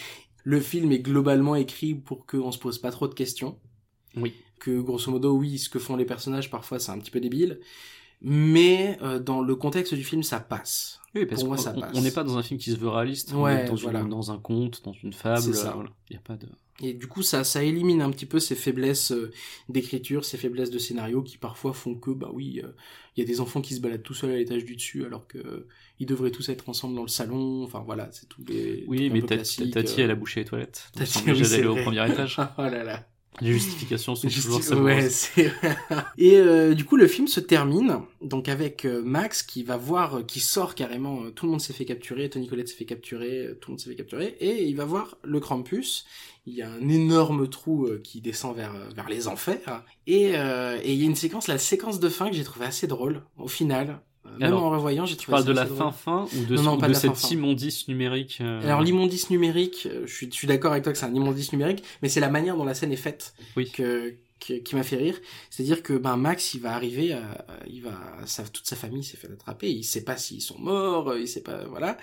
Le film est globalement écrit pour qu'on se pose pas trop de questions. Oui. Que grosso modo, oui, ce que font les personnages parfois, c'est un petit peu débile. Mais euh, dans le contexte du film, ça passe. Oui, parce Pour moi, qu'on ça on- passe. on n'est pas dans un film qui se veut réaliste, on Ouais, est dans, voilà. une- dans un conte, dans une fable, ça. voilà. Il y a pas de... Et du coup, ça, ça élimine un petit peu ces faiblesses euh, d'écriture, ces faiblesses de scénario qui parfois font que, bah oui, euh, il y a des enfants qui se baladent tout seuls à l'étage du dessus alors que euh, ils devraient tous être ensemble dans le salon. Enfin voilà, c'est tout les. Oui, mais Tati, elle a bouché les toilettes. Tati, oui, d'aller au premier étage. oh là là. Les justifications sont toujours Juste- savoureuses. ouais, c'est Et euh, du coup, le film se termine donc avec euh, Max qui va voir, euh, qui sort carrément. euh, tout le monde s'est fait capturer, Tony Collette s'est fait capturer, tout le monde s'est fait capturer, et il va voir le Krampus. Il y a un énorme trou qui descend vers vers les enfers, et euh, et il y a une séquence, la séquence de fin que j'ai trouvé assez drôle. Au final, même Alors, en revoyant, j'ai Tu trouvé parles de la fin fin ou de, Non, non, ou pas de cette fin, immondice numérique euh, Alors l'immondice numérique, euh, je suis, je suis d'accord avec toi que c'est un immondice numérique, mais c'est la manière dont la scène est faite Oui. que, que- qui m'a fait rire. C'est-à-dire que ben Max, il va arriver, à, il va, sa, toute sa famille s'est fait attraper, il sait pas s'ils sont morts, euh, il sait pas, voilà.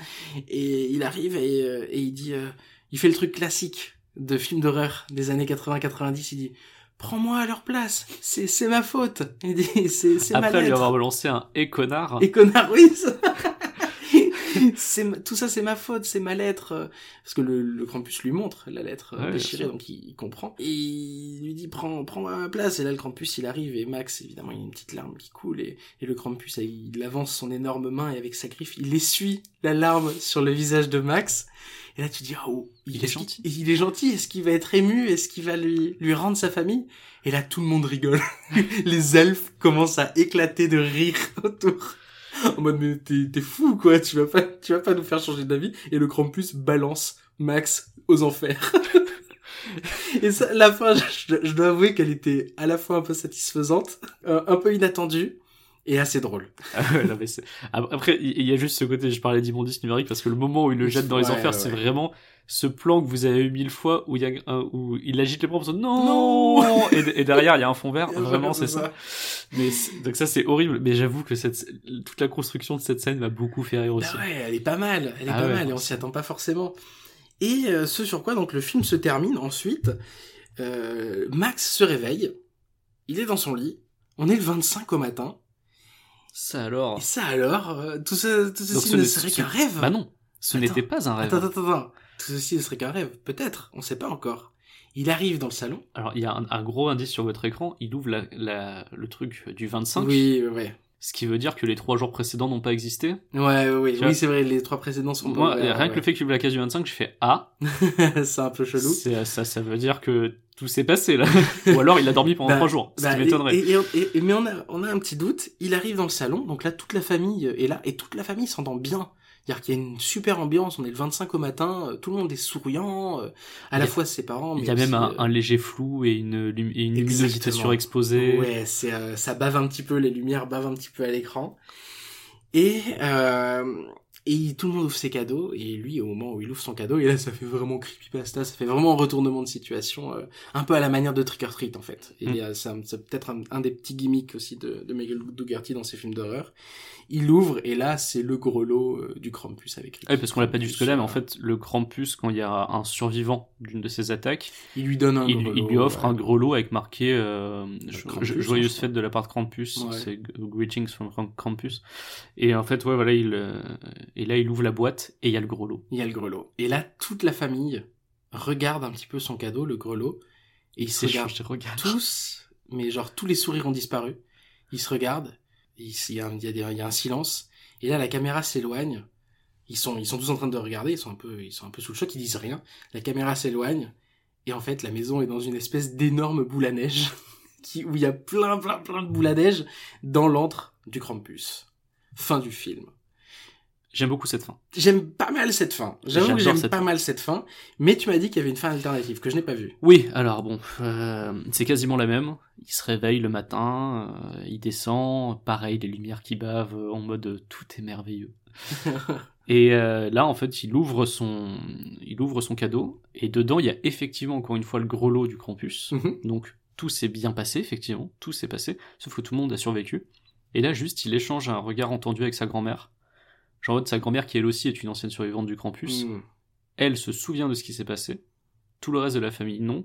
Et il arrive et, et il dit, euh, il fait le truc classique de film d'horreur des années 80-90, il dit prends-moi à leur place, c'est c'est ma faute, Il dit, c'est ma Après lui avoir balancé un et connard. Et connard, oui. c'est tout ça, c'est ma faute, c'est ma lettre. euh, Parce que le, le Krampus lui montre la lettre euh, Ouais, déchirée, donc il, il comprend. Et il lui dit prends, prends ma place. Et là, le Krampus, il arrive et Max, évidemment, il y a une petite larme qui coule et, et le Krampus, il avance son énorme main et avec sa griffe, il essuie la larme sur le visage de Max. Et là, tu dis oh, Il est est-ce gentil. qu'il- Il est gentil. Est-ce qu'il va être ému? Est-ce qu'il va lui lui rendre sa famille? Et là, tout le monde rigole. Les elfes commencent à éclater de rire autour. En mode, mais t'es, t'es fou, quoi, tu vas pas, tu vas pas nous faire changer d'avis. Et le Krampus balance Max aux enfers. Et ça, la fin, je, je dois avouer qu'elle était à la fois un peu satisfaisante, euh, un peu inattendue, et assez drôle. Ah non, mais Après, il y a juste ce côté, je parlais d'immondice numérique, parce que le moment où il le jette dans les Ouais, enfers, ouais, c'est vraiment ce plan que vous avez eu mille fois où il, y a un- où il agite les bras en faisant non, Et, et derrière il y a un fond vert, vraiment c'est ça. Mais donc ça c'est horrible, mais j'avoue que cette, toute la construction de cette scène m'a beaucoup fait rire aussi. Bah ouais, elle est pas mal, elle est Ah pas ouais, mal, et on s'y attend pas forcément. Et euh, ce sur quoi donc le film se termine ensuite, euh, Max se réveille, il est dans son lit, on est le 25 au matin, Ça alors? et ça alors, euh, tout, ça, tout ceci ce ne serait qu'un rêve. Bah non, ce n'était pas un rêve. Attends, attends, attends, tout ceci ne serait qu'un rêve, peut-être, on sait pas encore. Il arrive dans le salon. Alors il y a un, un gros indice sur votre écran, il ouvre la, la- le truc du 25, Oui, ouais. ce qui veut dire que les trois jours précédents n'ont pas existé. Ouais. Tu vois oui, c'est vrai, les trois précédents sont Moi, pas rien que le fait qu'il ouvre la case du 25, je fais ah, c'est un peu chelou. c'est- ça, ça veut dire que tout s'est passé là. Ou alors il a dormi pendant Bah, trois jours, ce bah, qui m'étonnerait. et- et- et- et- mais on a, on a un petit doute. Il arrive dans le salon, donc là toute la famille est là et toute la famille s'entend bien. C'est-à-dire qu'il y a une super ambiance. On est le 25 au matin, euh, tout le monde est souriant. euh, À Il la a- fois ses parents. Il mais y a même un, euh, un léger flou et une, et une luminosité surexposée. Ouais, c'est euh, ça bave un petit peu, les lumières bavent un petit peu à l'écran. Et euh, et tout le monde ouvre ses cadeaux et lui au moment où il ouvre son cadeau et là ça fait vraiment creepypasta, ça fait vraiment un retournement de situation euh, un peu à la manière de Trick or Treat en fait. Et Mm. il a- c'est peut-être un, un des petits gimmicks aussi de, de Miguel Dougherty dans ses films d'horreur. Il ouvre et là c'est le gros lot euh, du Krampus avec Ricky. Ouais, parce qu'on l'a pas dit jusque là, mais en fait, le Krampus, quand il y a un survivant d'une de ses attaques, il lui donne un il, gros il lot, lui offre ouais. un gros lot avec marqué euh, Krampus, Joyeuse fête de la part de Krampus, Ouais. c'est Greetings from Kramp- Krampus. Et en fait, ouais, voilà, il, euh, et là, il ouvre la boîte et il y a le gros lot. Il y a le grelot. Et là, toute la famille regarde un petit peu son cadeau, le grelot, et ils se regardent je regarde. tous, mais genre tous les sourires ont disparu. Ils se regardent, il y a, des- il y a un silence, et là la caméra s'éloigne. Ils sont, ils sont tous en train de regarder, ils sont un peu, ils sont un peu sous le choc, ils disent rien. La caméra s'éloigne, et en fait la maison est dans une espèce d'énorme boule à neige, qui, où il y a plein, plein, plein de boules à neige dans l'antre du Krampus. Fin du film. J'aime beaucoup cette fin. J'aime pas mal cette fin. J'avoue que j'aime pas fin. mal cette fin, mais tu m'as dit qu'il y avait une fin alternative que je n'ai pas vue. Oui, alors bon, euh, c'est quasiment la même. Il se réveille le matin, euh, il descend, pareil, les lumières qui bavent, euh, en mode tout est merveilleux. Et euh, là, en fait, il ouvre son, il ouvre son cadeau, et dedans, il y a effectivement encore une fois le gros lot du Krampus. Mhm. Donc tout s'est bien passé, effectivement, tout s'est passé, sauf que tout le monde a survécu. Et là, juste, il échange un regard entendu avec sa grand-mère. Genre, en mode, sa grand-mère, qui elle aussi est une ancienne survivante du Krampus, Mm. elle se souvient de ce qui s'est passé, tout le reste de la famille non.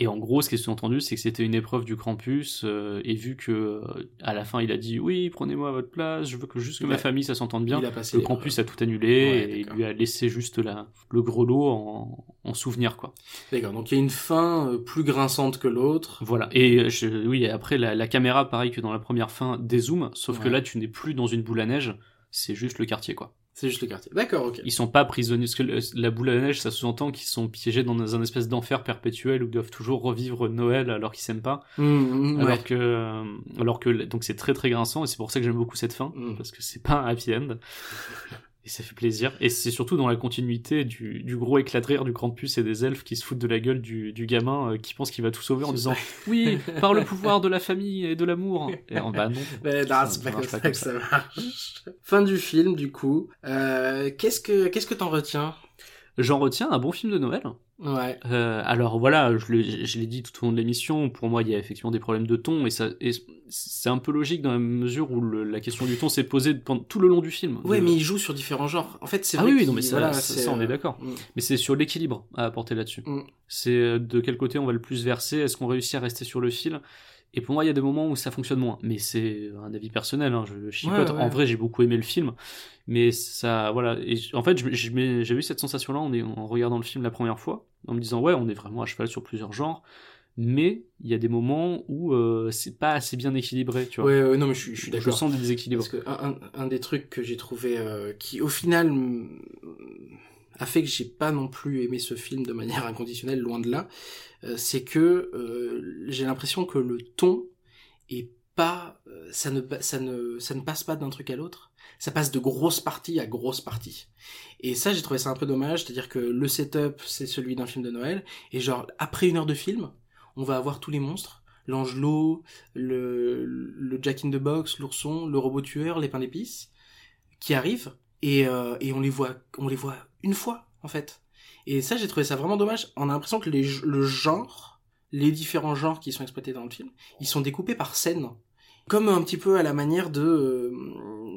Et en gros, ce qui est sous-entendu, c'est que c'était une épreuve du Krampus, euh, et vu que euh, à la fin il a dit oui, prenez-moi à votre place, je veux que juste que ma famille ça s'entende bien. Le. Krampus a tout annulé Ouais, et il lui a laissé juste la, le gros lot en, en souvenir quoi. D'accord, donc il y a une fin euh, plus grinçante que l'autre. Voilà. Et je, oui, après la, la caméra, pareil que dans la première fin, dézoome, sauf que là tu n'es plus dans une boule à neige, c'est juste le quartier quoi. C'est juste le quartier. D'accord, ok. Ils sont pas prisonniers, parce que la boule à neige, ça sous-entend qu'ils sont piégés dans un espèce d'enfer perpétuel où ils doivent toujours revivre Noël alors qu'ils s'aiment pas. Mm, mm, ouais. Alors que, euh, alors que, donc c'est très très grinçant et c'est pour ça que j'aime beaucoup cette fin, parce que c'est pas un happy end. Et ça fait plaisir. Et c'est surtout dans la continuité du, du gros éclat de rire du Krampus et des elfes qui se foutent de la gueule du, du gamin euh, qui pense qu'il va tout sauver en disant oui, par le pouvoir de la famille et de l'amour. Et en bah non. Mais non, c'est pas ça comme que ça marche. fin du film, du coup. Euh, qu'est-ce que qu'est-ce que t'en retiens? J'en retiens un bon film de Noël. Ouais. Euh, alors voilà, je, l'ai dit tout au long de l'émission, pour moi il y a effectivement des problèmes de ton, et, ça, et c'est un peu logique dans la mesure où le- la question du ton s'est posée tout le long du film. Ouais, De- mais il joue sur différents genres. En fait, c'est Ah vrai oui, non, mais ça- voilà, ça- c'est, ça, on est euh, d'accord. mm. Mais c'est sur l'équilibre à apporter là-dessus. Mm. C'est euh, de quel côté on va le plus verser, est-ce qu'on réussit à rester sur le fil? Et pour moi, il y a des moments où ça fonctionne moins. Mais c'est un avis personnel, hein, je chipote. Ouais, ouais. En vrai, j'ai beaucoup aimé le film. Mais ça, voilà. Et en fait, j'ai eu cette sensation-là en, en regardant le film la première fois, en me disant, ouais, on est vraiment à cheval sur plusieurs genres. Mais il y a des moments où euh, c'est pas assez bien équilibré, tu vois. Ouais, ouais, non, mais je suis, je suis je d'accord. sens des déséquilibres. Parce que un, des trucs que j'ai trouvé euh, qui au final a fait que j'ai pas non plus aimé ce film de manière inconditionnelle, loin de là, euh, c'est que euh, j'ai l'impression que le ton est pas euh, ça ne ça ne ça ne passe pas d'un truc à l'autre. Ça passe de grosse partie à grosse partie. Et ça, j'ai trouvé ça un peu dommage, c'est-à-dire que le setup, c'est celui d'un film de Noël, et genre, après une heure de film, on va avoir tous les monstres, l'angelot, le, le Jack in the Box, l'ourson, le robot tueur, les pains d'épices, qui arrivent, et, euh, et on les voit, on les voit une fois, en fait. Et ça, j'ai trouvé ça vraiment dommage. On a l'impression que les, le genre, les différents genres qui sont exploités dans le film, ils sont découpés par scène. Comme un petit peu à la manière de, euh,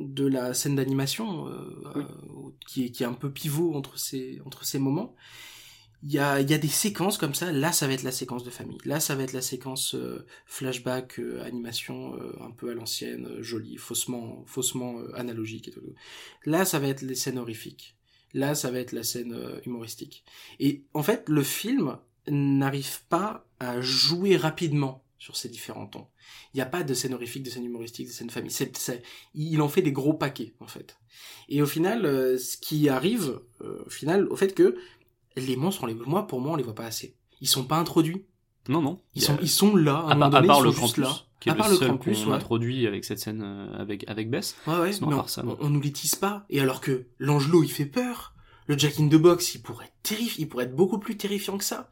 de la scène d'animation, euh, Oui. qui, est, qui est un peu pivot entre ces, entre ces moments. Il y a, il y a des séquences comme ça. Là, ça va être la séquence de famille. Là, ça va être la séquence euh, flashback, euh, animation euh, un peu à l'ancienne, jolie, faussement, faussement analogique et tout. Là, ça va être les scènes horrifiques. Là, ça va être la scène humoristique. Et en fait, le film n'arrive pas à jouer rapidement sur ces différents tons. Il n'y a pas de scène horrifique, de scène humoristique, de scène famille. C'est, c'est- il en fait des gros paquets, en fait. Et au final, euh, ce qui arrive, euh, au final, au fait que les monstres, on les, moi, pour moi, on les voit pas assez. Ils sont pas introduits. Non, non. Ils a- sont, ils sont là. À, à, part, à donné, part ils le campus, là. qui est à part le le seul campus, qu'on ouais. introduit avec cette scène euh, avec, avec Bess. Ouais, ouais, Sinon, mais part ça, on, on nous les tease pas. Et alors que l'Angelot, il fait peur. Le Jack in the Box, il pourrait être terrifiant, il pourrait être beaucoup plus terrifiant que ça.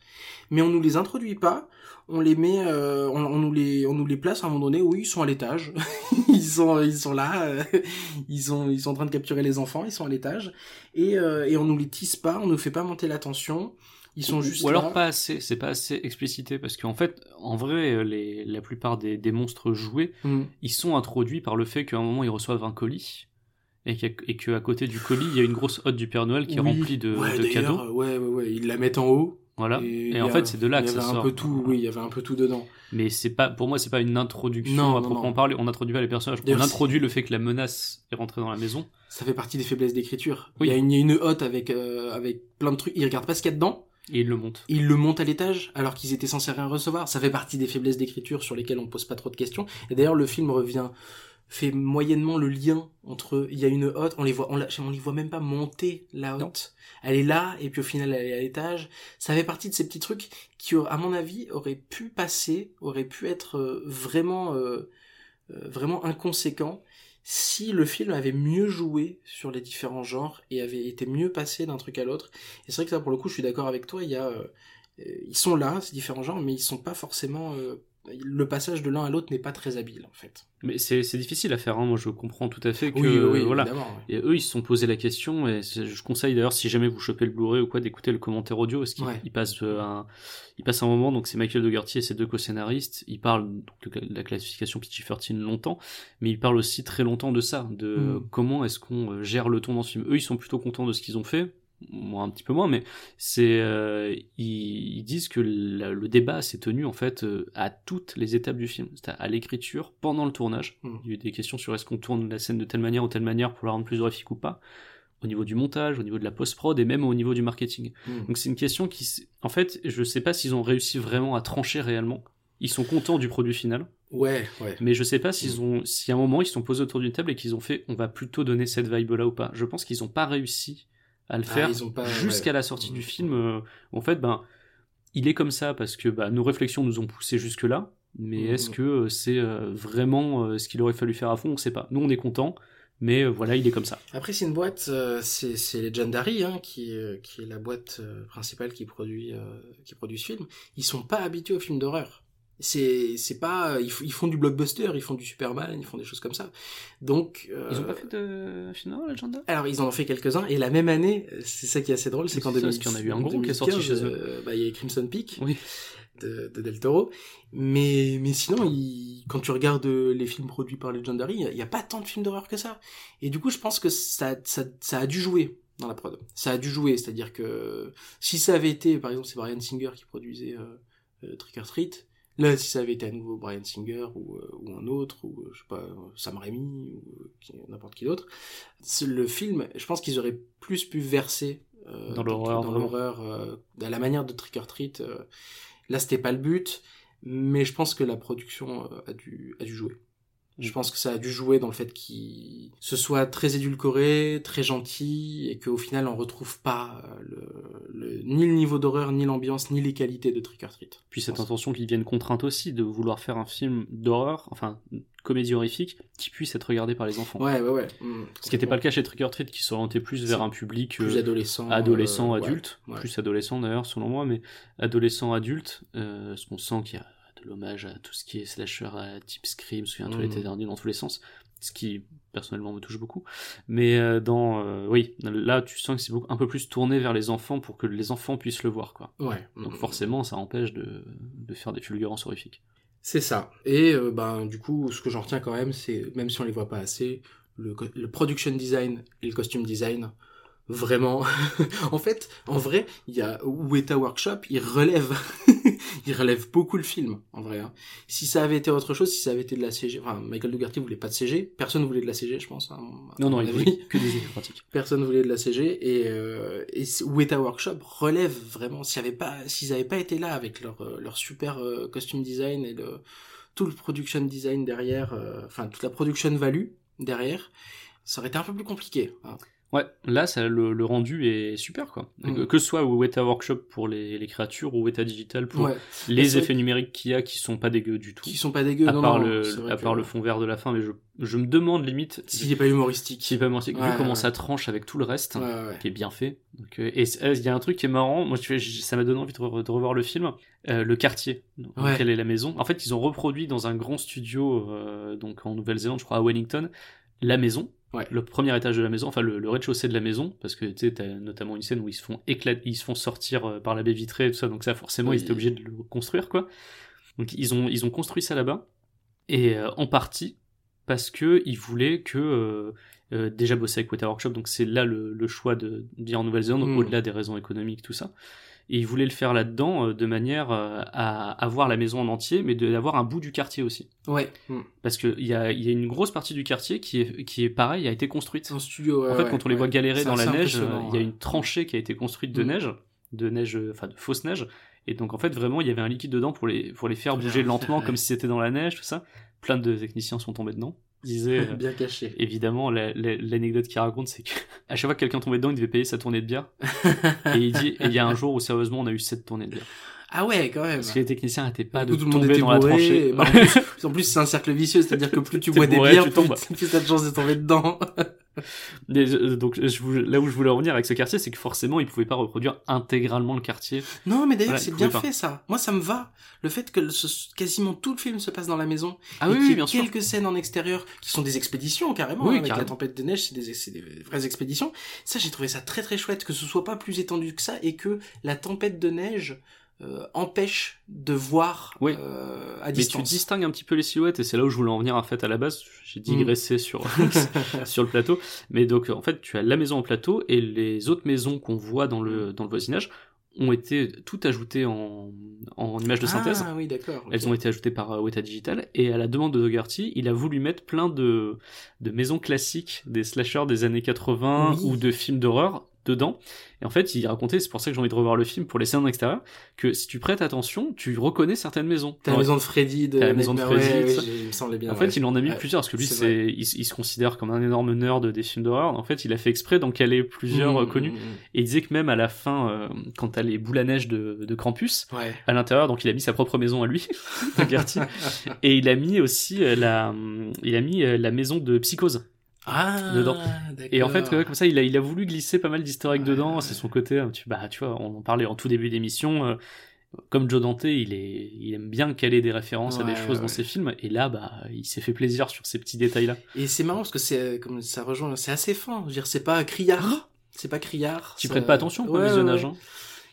Mais on nous les introduit pas. On les met, euh, on, on nous les, on nous les place à un moment donné où ils sont à l'étage. ils sont, ils sont là. euh, ils sont, ils sont en train de capturer les enfants. Ils sont à l'étage. Et, euh, et on nous les tease pas. On nous fait pas monter la tension. Ils sont juste Ou alors là. pas assez, c'est pas assez explicité parce qu'en fait, en vrai, euh, les, la plupart des, des monstres joués, Mm. ils sont introduits par le fait qu'à un moment ils reçoivent un colis et qu'à qu'à côté du colis il y a une grosse hotte du Père Noël qui est Oui. remplie de, Ouais, de cadeaux. Ouais, ouais, ouais. Ils la mettent en haut. Voilà. Et, Et, il en y a- fait, c'est de là il que y ça avait un sort. peu tout. Oui, il y avait un peu tout dedans. Mais c'est pas, pour moi, c'est pas une introduction Non, à non, proprement non. parler. On introduit pas les personnages. On introduit le fait que la menace est rentrée dans la maison. Ça fait partie des faiblesses d'écriture. Oui. Il y a une, il y hotte avec, euh, avec plein de trucs. Ils regardent pas ce qu'il y a dedans. Et il le monte. Ils le montent à l'étage alors qu'ils étaient censés rien recevoir. Ça fait partie des faiblesses d'écriture sur lesquelles on pose pas trop de questions. Et d'ailleurs, le film revient, fait moyennement le lien entre, il y a une hotte, on les voit, on, la- on les voit même pas monter la Non. hotte. Elle est là, et puis au final, elle est à l'étage. Ça fait partie de ces petits trucs qui, à mon avis, auraient pu passer, auraient pu être euh, vraiment, euh, euh, vraiment inconséquents si le film avait mieux joué sur les différents genres et avait été mieux passé d'un truc à l'autre. Et c'est vrai que ça, pour le coup, je suis d'accord avec toi, il y a, euh, euh, ils sont là, ces différents genres, mais ils sont pas forcément, euh, le passage de l'un à l'autre n'est pas très habile, en fait. Mais c'est c'est difficile à faire. Hein. Moi, je comprends tout à fait que oui, oui, voilà. Et eux, ils se sont posé la question, et je conseille d'ailleurs, si jamais vous chopez le Blu-ray ou quoi, d'écouter le commentaire audio, parce qu'il Ouais. passe, euh, un, il passe un moment, donc c'est Michael Dougherty et ses deux co-scénaristes, ils parlent donc, de la classification PG-13 longtemps, mais ils parlent aussi très longtemps de ça, de Mm. euh, comment est-ce qu'on euh, gère le ton dans ce film. Eux, ils sont plutôt contents de ce qu'ils ont fait, moi un petit peu moins, mais c'est, euh, ils, ils disent que le débat s'est tenu en fait euh, à toutes les étapes du film, c'est-à-dire à l'écriture, pendant le tournage. Mm. Il y a eu des questions sur est-ce qu'on tourne la scène de telle manière ou telle manière pour la rendre plus horrifique ou pas, au niveau du montage, au niveau de la post-prod et même au niveau du marketing. Mm. Donc c'est une question qui, en fait, je sais pas s'ils ont réussi vraiment à trancher réellement. Ils sont contents du produit final, Ouais, ouais. mais je sais pas s'ils ont, si à un moment ils se sont posés autour d'une table et qu'ils ont fait, on va plutôt donner cette vibe là ou pas. Je pense qu'ils ont pas réussi à le Ah, faire jusqu'à ouais. la sortie du film. euh, en fait, ben, il est comme ça parce que bah, nos réflexions nous ont poussé jusque là. Mais Mhm. est-ce que euh, c'est euh, vraiment ce qu'il aurait fallu faire à fond? On sait pas. Nous, on est contents, mais voilà, il est comme ça. Après, c'est une boîte, euh, c'est Legendary, hein, qui, euh, qui est la boîte euh, principale qui produit, qui produit ce film. Ils sont pas habitués aux films d'horreur. C'est c'est pas ils, f- ils font du blockbuster, ils font du Superman, ils font des choses comme ça. Donc euh, Ils ont pas fait de film Legenda alors ils en ont fait quelques-uns et la même année, c'est ça qui est assez drôle, c'est qu'en C'est ça, 2010 parce qu'il y en a eu un gros qui est sorti 2015, chez eux. euh, bah, il y a Crimson Peak Oui. de, de Del Toro, mais mais sinon il- quand tu regardes euh, les films produits par Legendary, il y a- il y, a pas tant de films d'horreur que ça. Et du coup, je pense que ça, ça ça a dû jouer dans la prod. Ça a dû jouer, c'est-à-dire que si ça avait été, par exemple, c'est Brian Singer qui produisait euh, euh, Trick or Treat. Là, si ça avait été à nouveau Brian Singer ou, euh, ou un autre, ou euh, je sais pas, euh, Sam Raimi ou euh, n'importe qui d'autre, le film, je pense qu'ils auraient plus pu verser euh, Dans l'horreur, dans vraiment. l'horreur, à la manière de Trick or Treat. là, c'était pas le but, mais je pense que la production a dû a dû jouer. Je pense que ça a dû jouer dans le fait qu'il se soit très édulcoré, très gentil, et qu'au final on retrouve pas euh, le, le- ni le niveau d'horreur, ni l'ambiance, ni les qualités de Trick or Treat. Puis cette intention qui vienne contrainte aussi de vouloir faire un film d'horreur, enfin comédie horrifique, qui puisse être regardé par les enfants. Ouais, ouais, ouais. Mm, Ce qui n'était pas le cas chez Trick or Treat, qui s'orientait plus vers un public Plus euh, adolescent. adolescent, euh, ouais, adulte, ouais. plus adolescent d'ailleurs selon moi, mais adolescent, adulte, euh, parce qu'on sent qu'il y a de l'hommage à tout ce qui est slasher, à type Scream, souviens-toi Mhm. l'été dernier dans tous les sens, ce qui personnellement me touche beaucoup. Mais euh, dans, euh, oui, là tu sens que c'est un peu plus tourné vers les enfants pour que les enfants puissent le voir, quoi. Ouais. Donc Mm. forcément, ça empêche de, de faire des fulgurances horrifiques. C'est ça. Et euh, ben du coup, ce que j'en retiens quand même, c'est même si on les voit pas assez, le, le production design et le costume design, vraiment. en fait, en vrai, il y a Weta Workshop, il relève, il relève beaucoup le film, en vrai. hein. Si ça avait été autre chose, si ça avait été de la CG, enfin Michael Dougherty voulait pas de CG, personne voulait de la CG, je pense. hein, Non, non, il voulait que des effets pratiques. Personne voulait de la CG et, euh, et Weta Workshop relève vraiment s'il avait pas s'ils avaient pas été là avec leur euh, leur super euh, costume design et le tout le production design derrière euh, enfin toute la production value derrière ça aurait été un peu plus compliqué hein. Ouais, là, ça, le, le rendu est super, quoi. Mm. Que, ce soit Weta Workshop pour les, les créatures ou Weta Digital pour ouais les effets numériques qu'il y a qui sont pas dégueux du tout. qui sont pas dégueux à non, part, non, le, à part le fond vert de la fin, mais je, je me demande limite s'il est pas humoristique qui est pas mortel, vu Ouais, comment ça tranche avec tout le reste, qui est bien fait. Donc, euh, et euh, il y a un truc qui est marrant, moi ça m'a donné envie de, re- de revoir le film, euh, le quartier dans lequel est la maison. En fait, ils ont reproduit dans un grand studio, euh, donc en Nouvelle-Zélande, je crois à Wellington, la maison. Ouais. Le premier étage de la maison, enfin le, le rez-de-chaussée de la maison, parce que tu sais, t'as notamment une scène où ils se font éclater, ils se font sortir euh, par la baie vitrée et tout ça, donc ça forcément Oui. ils étaient obligés de le construire quoi. Donc ils ont ils ont construit ça là-bas et euh, en partie parce que ils voulaient que euh, euh, déjà bosser avec Weta Workshop, donc c'est là le, le choix de dire en Nouvelle-Zélande, Mm. au-delà des raisons économiques, tout ça. Et ils voulaient le faire là-dedans euh, de manière euh, à avoir la maison en entier, mais de- d'avoir un bout du quartier aussi. ouais mm. Parce qu'il y a, il y a une grosse partie du quartier qui est, qui est pareil, a été construite. un studio ouais, en fait, ouais, quand on les ouais. voit galérer dans la neige, il y a une tranchée qui a été construite de Mm. neige, de neige, enfin de fausse neige. Et donc en fait, vraiment, il y avait un liquide dedans pour les, pour les faire bouger lentement, comme si c'était dans la neige, tout ça. Plein de techniciens sont tombés dedans. Ils disaient, euh, bien caché évidemment, la- la- l'anecdote qu'il raconte, c'est que à chaque fois que quelqu'un tombait dedans, il devait payer sa tournée de bière. et il dit, et il y a un jour où sérieusement, on a eu sept tournées de bière. ah ouais quand même Parce que les techniciens n'étaient pas de Tout le monde tomber était dans la bourré, tranchée. et bah, en, plus, c'est un cercle vicieux, c'est-à-dire que plus tu bois des bières, tu plus, plus t'as de chances de tomber dedans. Euh, donc je là où je voulais revenir avec ce quartier, c'est que forcément, ils pouvaient pas reproduire intégralement le quartier. Non, mais d'ailleurs, Voilà, c'est bien pas. fait ça. Moi, ça me va. Le fait que ce- quasiment tout le film se passe dans la maison. Ah et oui, bien sûr. quelques scènes en extérieur qui sont des expéditions carrément. Oui, hein, avec carrément. la tempête de neige, c'est des, des vraies expéditions. Ça, j'ai trouvé ça très très chouette que ce soit pas plus étendu que ça et que la tempête de neige euh, empêche de voir Oui. euh, à Mais tu distance. distingues un petit peu les silhouettes, et c'est là où je voulais en venir en fait à la base. J'ai digressé sur, sur le plateau. Mais donc en fait, tu as la maison en plateau, et les autres maisons qu'on voit dans le, dans le voisinage ont été toutes ajoutées en, en images de synthèse. Ah oui, d'accord. Elles ont été ajoutées par euh, Weta Digital et à la demande de Dougherty, il a voulu mettre plein de, de maisons classiques des slashers des années 80 Oui. ou de films d'horreur dedans. Et en fait, il racontait, c'est pour ça que j'ai envie de revoir le film pour les scènes en extérieur, que si tu prêtes attention, tu reconnais certaines maisons. T'as la maison de Freddy, de la maison de Freddy, ouais, ouais, il me semblait bien. en ouais. fait, il en a mis plusieurs parce que lui, c'est il, il se considère comme un énorme nerd des films d'horreur. En fait, il a fait exprès d'en caler plusieurs euh, Mmh, connus. mmh, Et il disait que même à la fin, euh, quand t'as les boules à neige de, de Krampus, mmh. À l'intérieur, donc il a mis sa propre maison à lui, Dougherty. et il a mis aussi euh, la, il a mis euh, la maison de Psychose. Ah, Dedans. Et en fait, comme ça, il a, il a voulu glisser pas mal d'historiques Ouais, dedans. ouais. C'est son côté, un petit- bah, tu vois, on en parlait en tout début d'émission. euh, Comme Joe Dante, il, est, il aime bien caler des références à des choses dans ses films, et là, bah, il s'est fait plaisir sur ces petits détails-là. Et c'est marrant parce que c'est comme ça rejoint, c'est assez fin. Je veux dire, c'est pas criard, c'est pas criard. Tu ça- prêtes pas attention au Ouais, visionnage, ouais,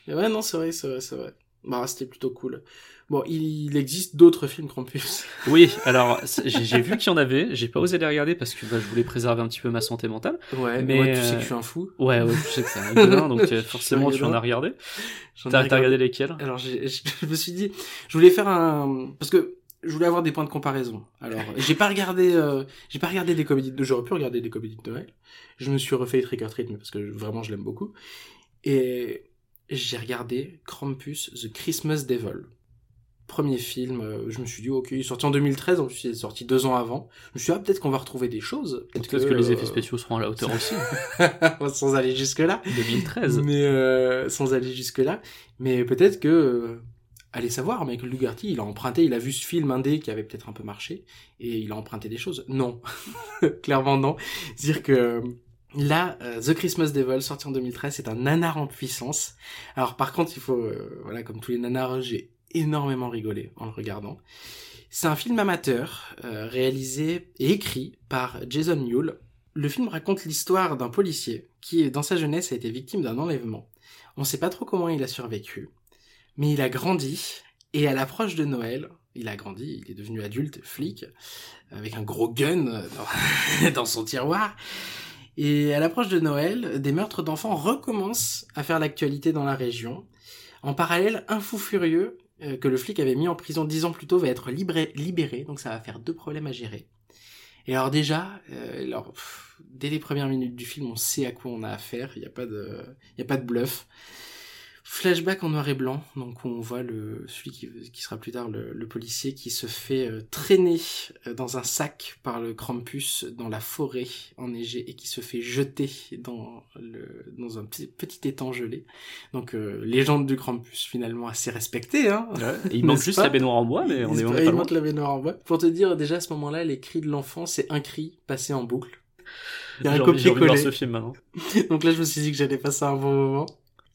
hein. Ouais, non, c'est vrai, c'est vrai, c'est vrai. Bah, c'était plutôt cool. Bon, il existe d'autres films Krampus. Oui, alors j'ai vu qu'il y en avait, j'ai pas osé les regarder parce que bah, je voulais préserver un petit peu ma santé mentale. Ouais, Mais, tu sais que je suis un fou. Ouais, ouais, je sais que c'est un gueulin, donc euh, forcément tu en as regardé. T'as regardé- regardé lesquels? Alors, je je me suis dit, je voulais faire un, parce que je voulais avoir des points de comparaison. Alors, j'ai pas regardé, euh, j'ai pas regardé des comédies de, j'aurais pu regarder des comédies de Noël. Je me suis refait Trick or Treat, mais parce que je- vraiment je l'aime beaucoup. Et j'ai regardé Krampus, The Christmas Devil. Premier film, euh, je me suis dit, ok, il est sorti en 2013, en plus il est sorti deux ans avant. Je me suis dit, ah, peut-être qu'on va retrouver des choses. Peut-être que, les euh, effets spéciaux seront à la hauteur aussi. Sans aller jusque-là. 2013. Mais euh, sans aller jusque là, mais peut-être que euh, allez savoir, Michael Lugarty, il a emprunté, il a vu ce film indé qui avait peut-être un peu marché et il a emprunté des choses. Non, clairement non. C'est-à-dire que euh, là, euh, The Christmas Devil, sorti en 2013, c'est un nanar en puissance. Alors par contre, il faut, euh, voilà, comme tous les nanars, j'ai énormément rigolé en le regardant. C'est un film amateur euh, réalisé et écrit par Jason Mule. Le film raconte l'histoire d'un policier qui, dans sa jeunesse, a été victime d'un enlèvement. On sait pas trop comment il a survécu, mais il a grandi et à l'approche de Noël, il a grandi, il est devenu adulte, flic, avec un gros gun dans son tiroir. Et à l'approche de Noël, des meurtres d'enfants recommencent à faire l'actualité dans la région. En parallèle, un fou furieux euh, que le flic avait mis en prison dix ans plus tôt va être libéré, donc ça va faire deux problèmes à gérer. Et alors déjà, euh, alors, dès les premières minutes du film, on sait à quoi on a affaire, il n'y a pas de, y a pas de bluff. Flashback en noir et blanc, donc on voit le celui qui, qui sera plus tard le, le policier qui se fait euh, traîner euh, dans un sac par le Krampus dans la forêt enneigée et qui se fait jeter dans le dans un petit, petit étang gelé. Donc euh, légende du Krampus finalement assez respectée, hein. Et il manque juste la baignoire en bois, mais on Il est, on il est pas loin. monte la baignoire en bois. Pour te dire, déjà à ce moment-là, les cris de l'enfant, c'est un cri passé en boucle. Il y a un copier-coller. ce film maintenant. Donc là, je me suis dit que j'allais passer un bon moment.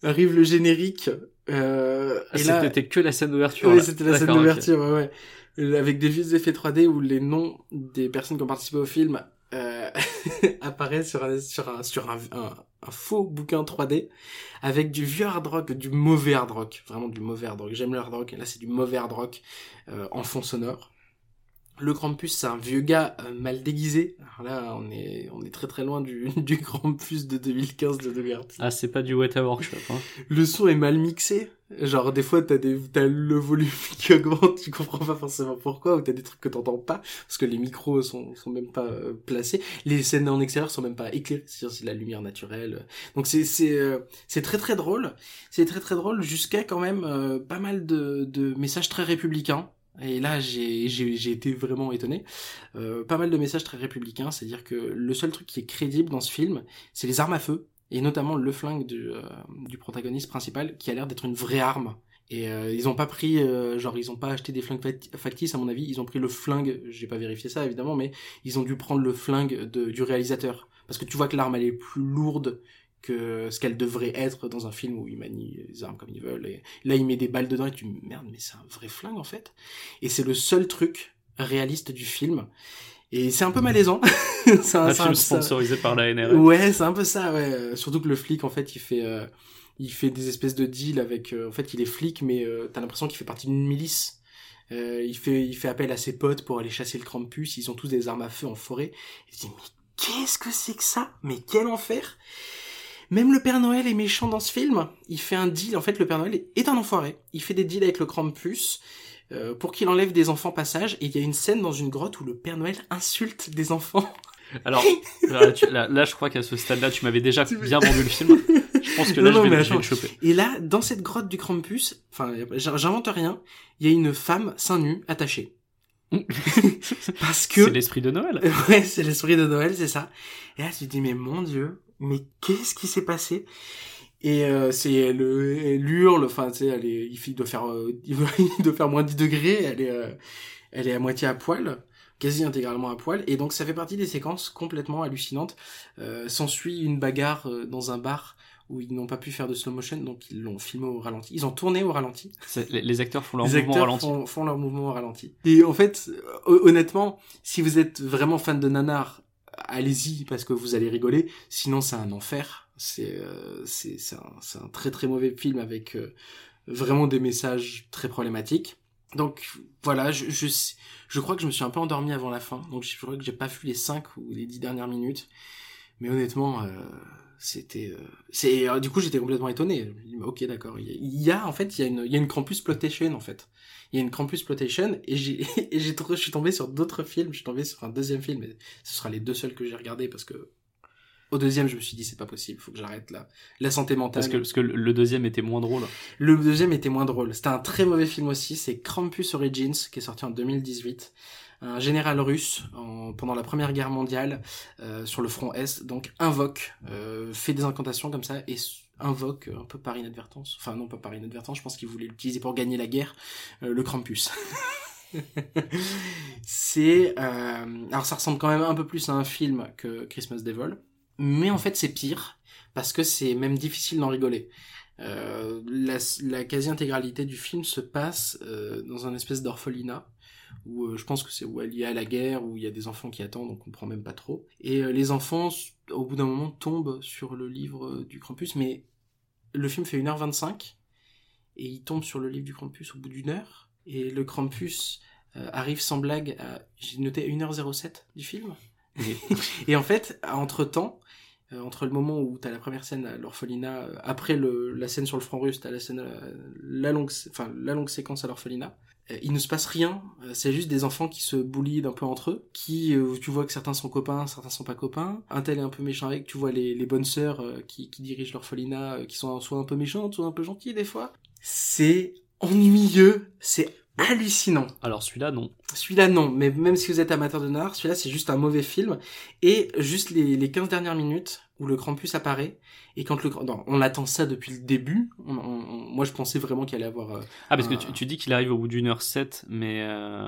Arrive le générique. Euh, Ah, C'était que la scène d'ouverture. oui, c'était la scène d'ouverture, ouais, ouais. Avec des vieux effets 3D où les noms des personnes qui ont participé au film euh, apparaissent sur un sur un sur un, un, un faux bouquin 3D avec du vieux hard rock, du mauvais hard rock, vraiment du mauvais hard rock. J'aime le hard rock, et là c'est du mauvais hard rock euh, en fond sonore. Le Krampus, c'est un vieux gars euh, mal déguisé. Alors là, on est, on est très très loin du, du Krampus de 2015 de Dougherty. Ah, c'est pas du Weta Workshop. Hein. Le son est mal mixé. Genre, des fois, t'as des, t'as le volume qui augmente, tu comprends pas forcément pourquoi, ou t'as des trucs que t'entends pas, parce que les micros sont, sont même pas euh, placés. Les scènes en extérieur sont même pas éclairées, c'est-à-dire c'est de la lumière naturelle. Donc c'est, c'est, euh, c'est très très drôle. C'est très très drôle jusqu'à quand même pas mal de, de messages très républicains. Et là, j'ai, été vraiment étonné. Euh, pas mal de messages très républicains, c'est-à-dire que le seul truc qui est crédible dans ce film, c'est les armes à feu et notamment le flingue du, euh, du protagoniste principal qui a l'air d'être une vraie arme. Et euh, ils ont pas pris, genre ils ont pas acheté des flingues fact- factices à mon avis, ils ont pris le flingue, j'ai pas vérifié ça évidemment, mais ils ont dû prendre le flingue du réalisateur. Parce que tu vois que l'arme elle est plus lourde que ce qu'elle devrait être dans un film où ils manient les armes comme ils veulent. Et là il met des balles dedans et tu merde mais c'est un vrai flingue en fait. Et c'est le seul truc réaliste du film. Et c'est un peu malaisant. c'est Un c'est film ça- sponsorisé par la NRA. Ouais, c'est un peu ça, ouais. Surtout que le flic, en fait, il fait, euh, il fait des espèces de deals avec. euh, en fait, il est flic, mais euh, t'as l'impression qu'il fait partie d'une milice. Euh, il fait, il fait appel à ses potes pour aller chasser le Krampus. Ils ont tous des armes à feu en forêt. Il se dit mais qu'est-ce que c'est que ça? Mais quel enfer Même le Père Noël est méchant dans ce film. Il fait un deal. En fait, le Père Noël est un enfoiré. Il fait des deals avec le Krampus euh, pour qu'il enlève des enfants passage. Et il y a une scène dans une grotte où le Père Noël insulte des enfants. Alors, là, tu- là, là, je crois qu'à ce stade-là, tu m'avais déjà bien vendu le film. Je pense que là, Non, non, je, vais, je vais le choper. Et là, dans cette grotte du Krampus, enfin, j'invente rien, il y a une femme seins nus attachée. Parce que... C'est l'esprit de Noël. Ouais, c'est l'esprit de Noël, c'est ça. Et là, tu te dis, mais mon dieu, mais qu'est-ce qui s'est passé? Et euh, c'est elle, elle hurle, enfin, tu sais, elle est, il doit faire, euh, il doit faire moins 10 degrés, elle est, euh, elle est à moitié à poil, quasi intégralement à poil, et donc ça fait partie des séquences complètement hallucinantes. Euh, S'ensuit une bagarre dans un bar où ils n'ont pas pu faire de slow motion, donc ils l'ont filmé au ralenti. Ils ont tourné au ralenti. Les, les acteurs font leur Les mouvement acteurs ralenti. font, font leur mouvement au ralenti. Et en fait, honnêtement, si vous êtes vraiment fan de nanar, allez-y parce que vous allez rigoler. Sinon, c'est un enfer. C'est euh, c'est un, un très très mauvais film avec euh, vraiment des messages très problématiques. Donc voilà, je, je je crois que je me suis un peu endormi avant la fin. Donc je crois que j'ai pas vu les 5 ou les 10 dernières minutes. Mais honnêtement, euh, c'était euh, c'est euh, du coup j'étais complètement étonné. Ok d'accord, il y a- en fait il y a une il y a une Krampus plotation en fait. Il y a une Krampus plotation et j'ai et j'ai je suis tombé sur d'autres films, je suis tombé sur un deuxième film et ce sera les deux seuls que j'ai regardés parce que au deuxième je me suis dit c'est pas possible, faut que j'arrête là. La santé mentale. Parce que, parce que le le deuxième était moins drôle. Le deuxième était moins drôle. C'était un très mauvais film aussi. C'est Krampus Origins, qui est sorti en 2018. Un général russe, en- pendant la Première Guerre mondiale, euh, sur le front Est, donc invoque, euh, fait des incantations comme ça, et invoque, euh, un peu par inadvertance, enfin non pas par inadvertance, je pense qu'il voulait l'utiliser pour gagner la guerre, le Krampus. c'est... alors ça ressemble quand même un peu plus à un film que Christmas Devil, mais en fait c'est pire, parce que c'est même difficile d'en rigoler. La, quasi-intégralité du film se passe dans un espèce d'orphelinat où euh, je pense que c'est où elle y à la guerre où il y a des enfants qui attendent on comprend même pas trop et euh, les enfants au bout d'un moment tombent sur le livre euh, du Krampus mais le film fait 1h25 et ils tombent sur le livre du Krampus au bout d'une heure et le Krampus arrive sans blague à j'ai noté 1h07 du film Et- en fait entre temps euh, entre le moment où t'as la première scène à l'orphelinat, après le, la scène sur le front russe, t'as la scène, la longue, enfin la longue séquence à l'orphelinat. Euh, il ne se passe rien, euh, c'est juste des enfants qui se boulient un peu entre eux, qui, euh, tu vois que certains sont copains, certains sont pas copains. Un tel est un peu méchant avec, tu vois les, les bonnes sœurs qui, qui dirigent l'orphelinat, qui sont soit un peu méchantes, soit un peu gentilles des fois. C'est ennuyeux, c'est hallucinant. Alors celui-là, non. Celui-là, non. Mais même si vous êtes amateur de nanar, celui-là, c'est juste un mauvais film. Et juste les, les 15 dernières minutes où le Krampus apparaît, et quand le... Non, on attend ça depuis le début. On- on- on- moi, je pensais vraiment qu'il allait avoir... euh, Ah, parce que Ah. tu, tu dis qu'il arrive au bout d'une heure sept, mais euh,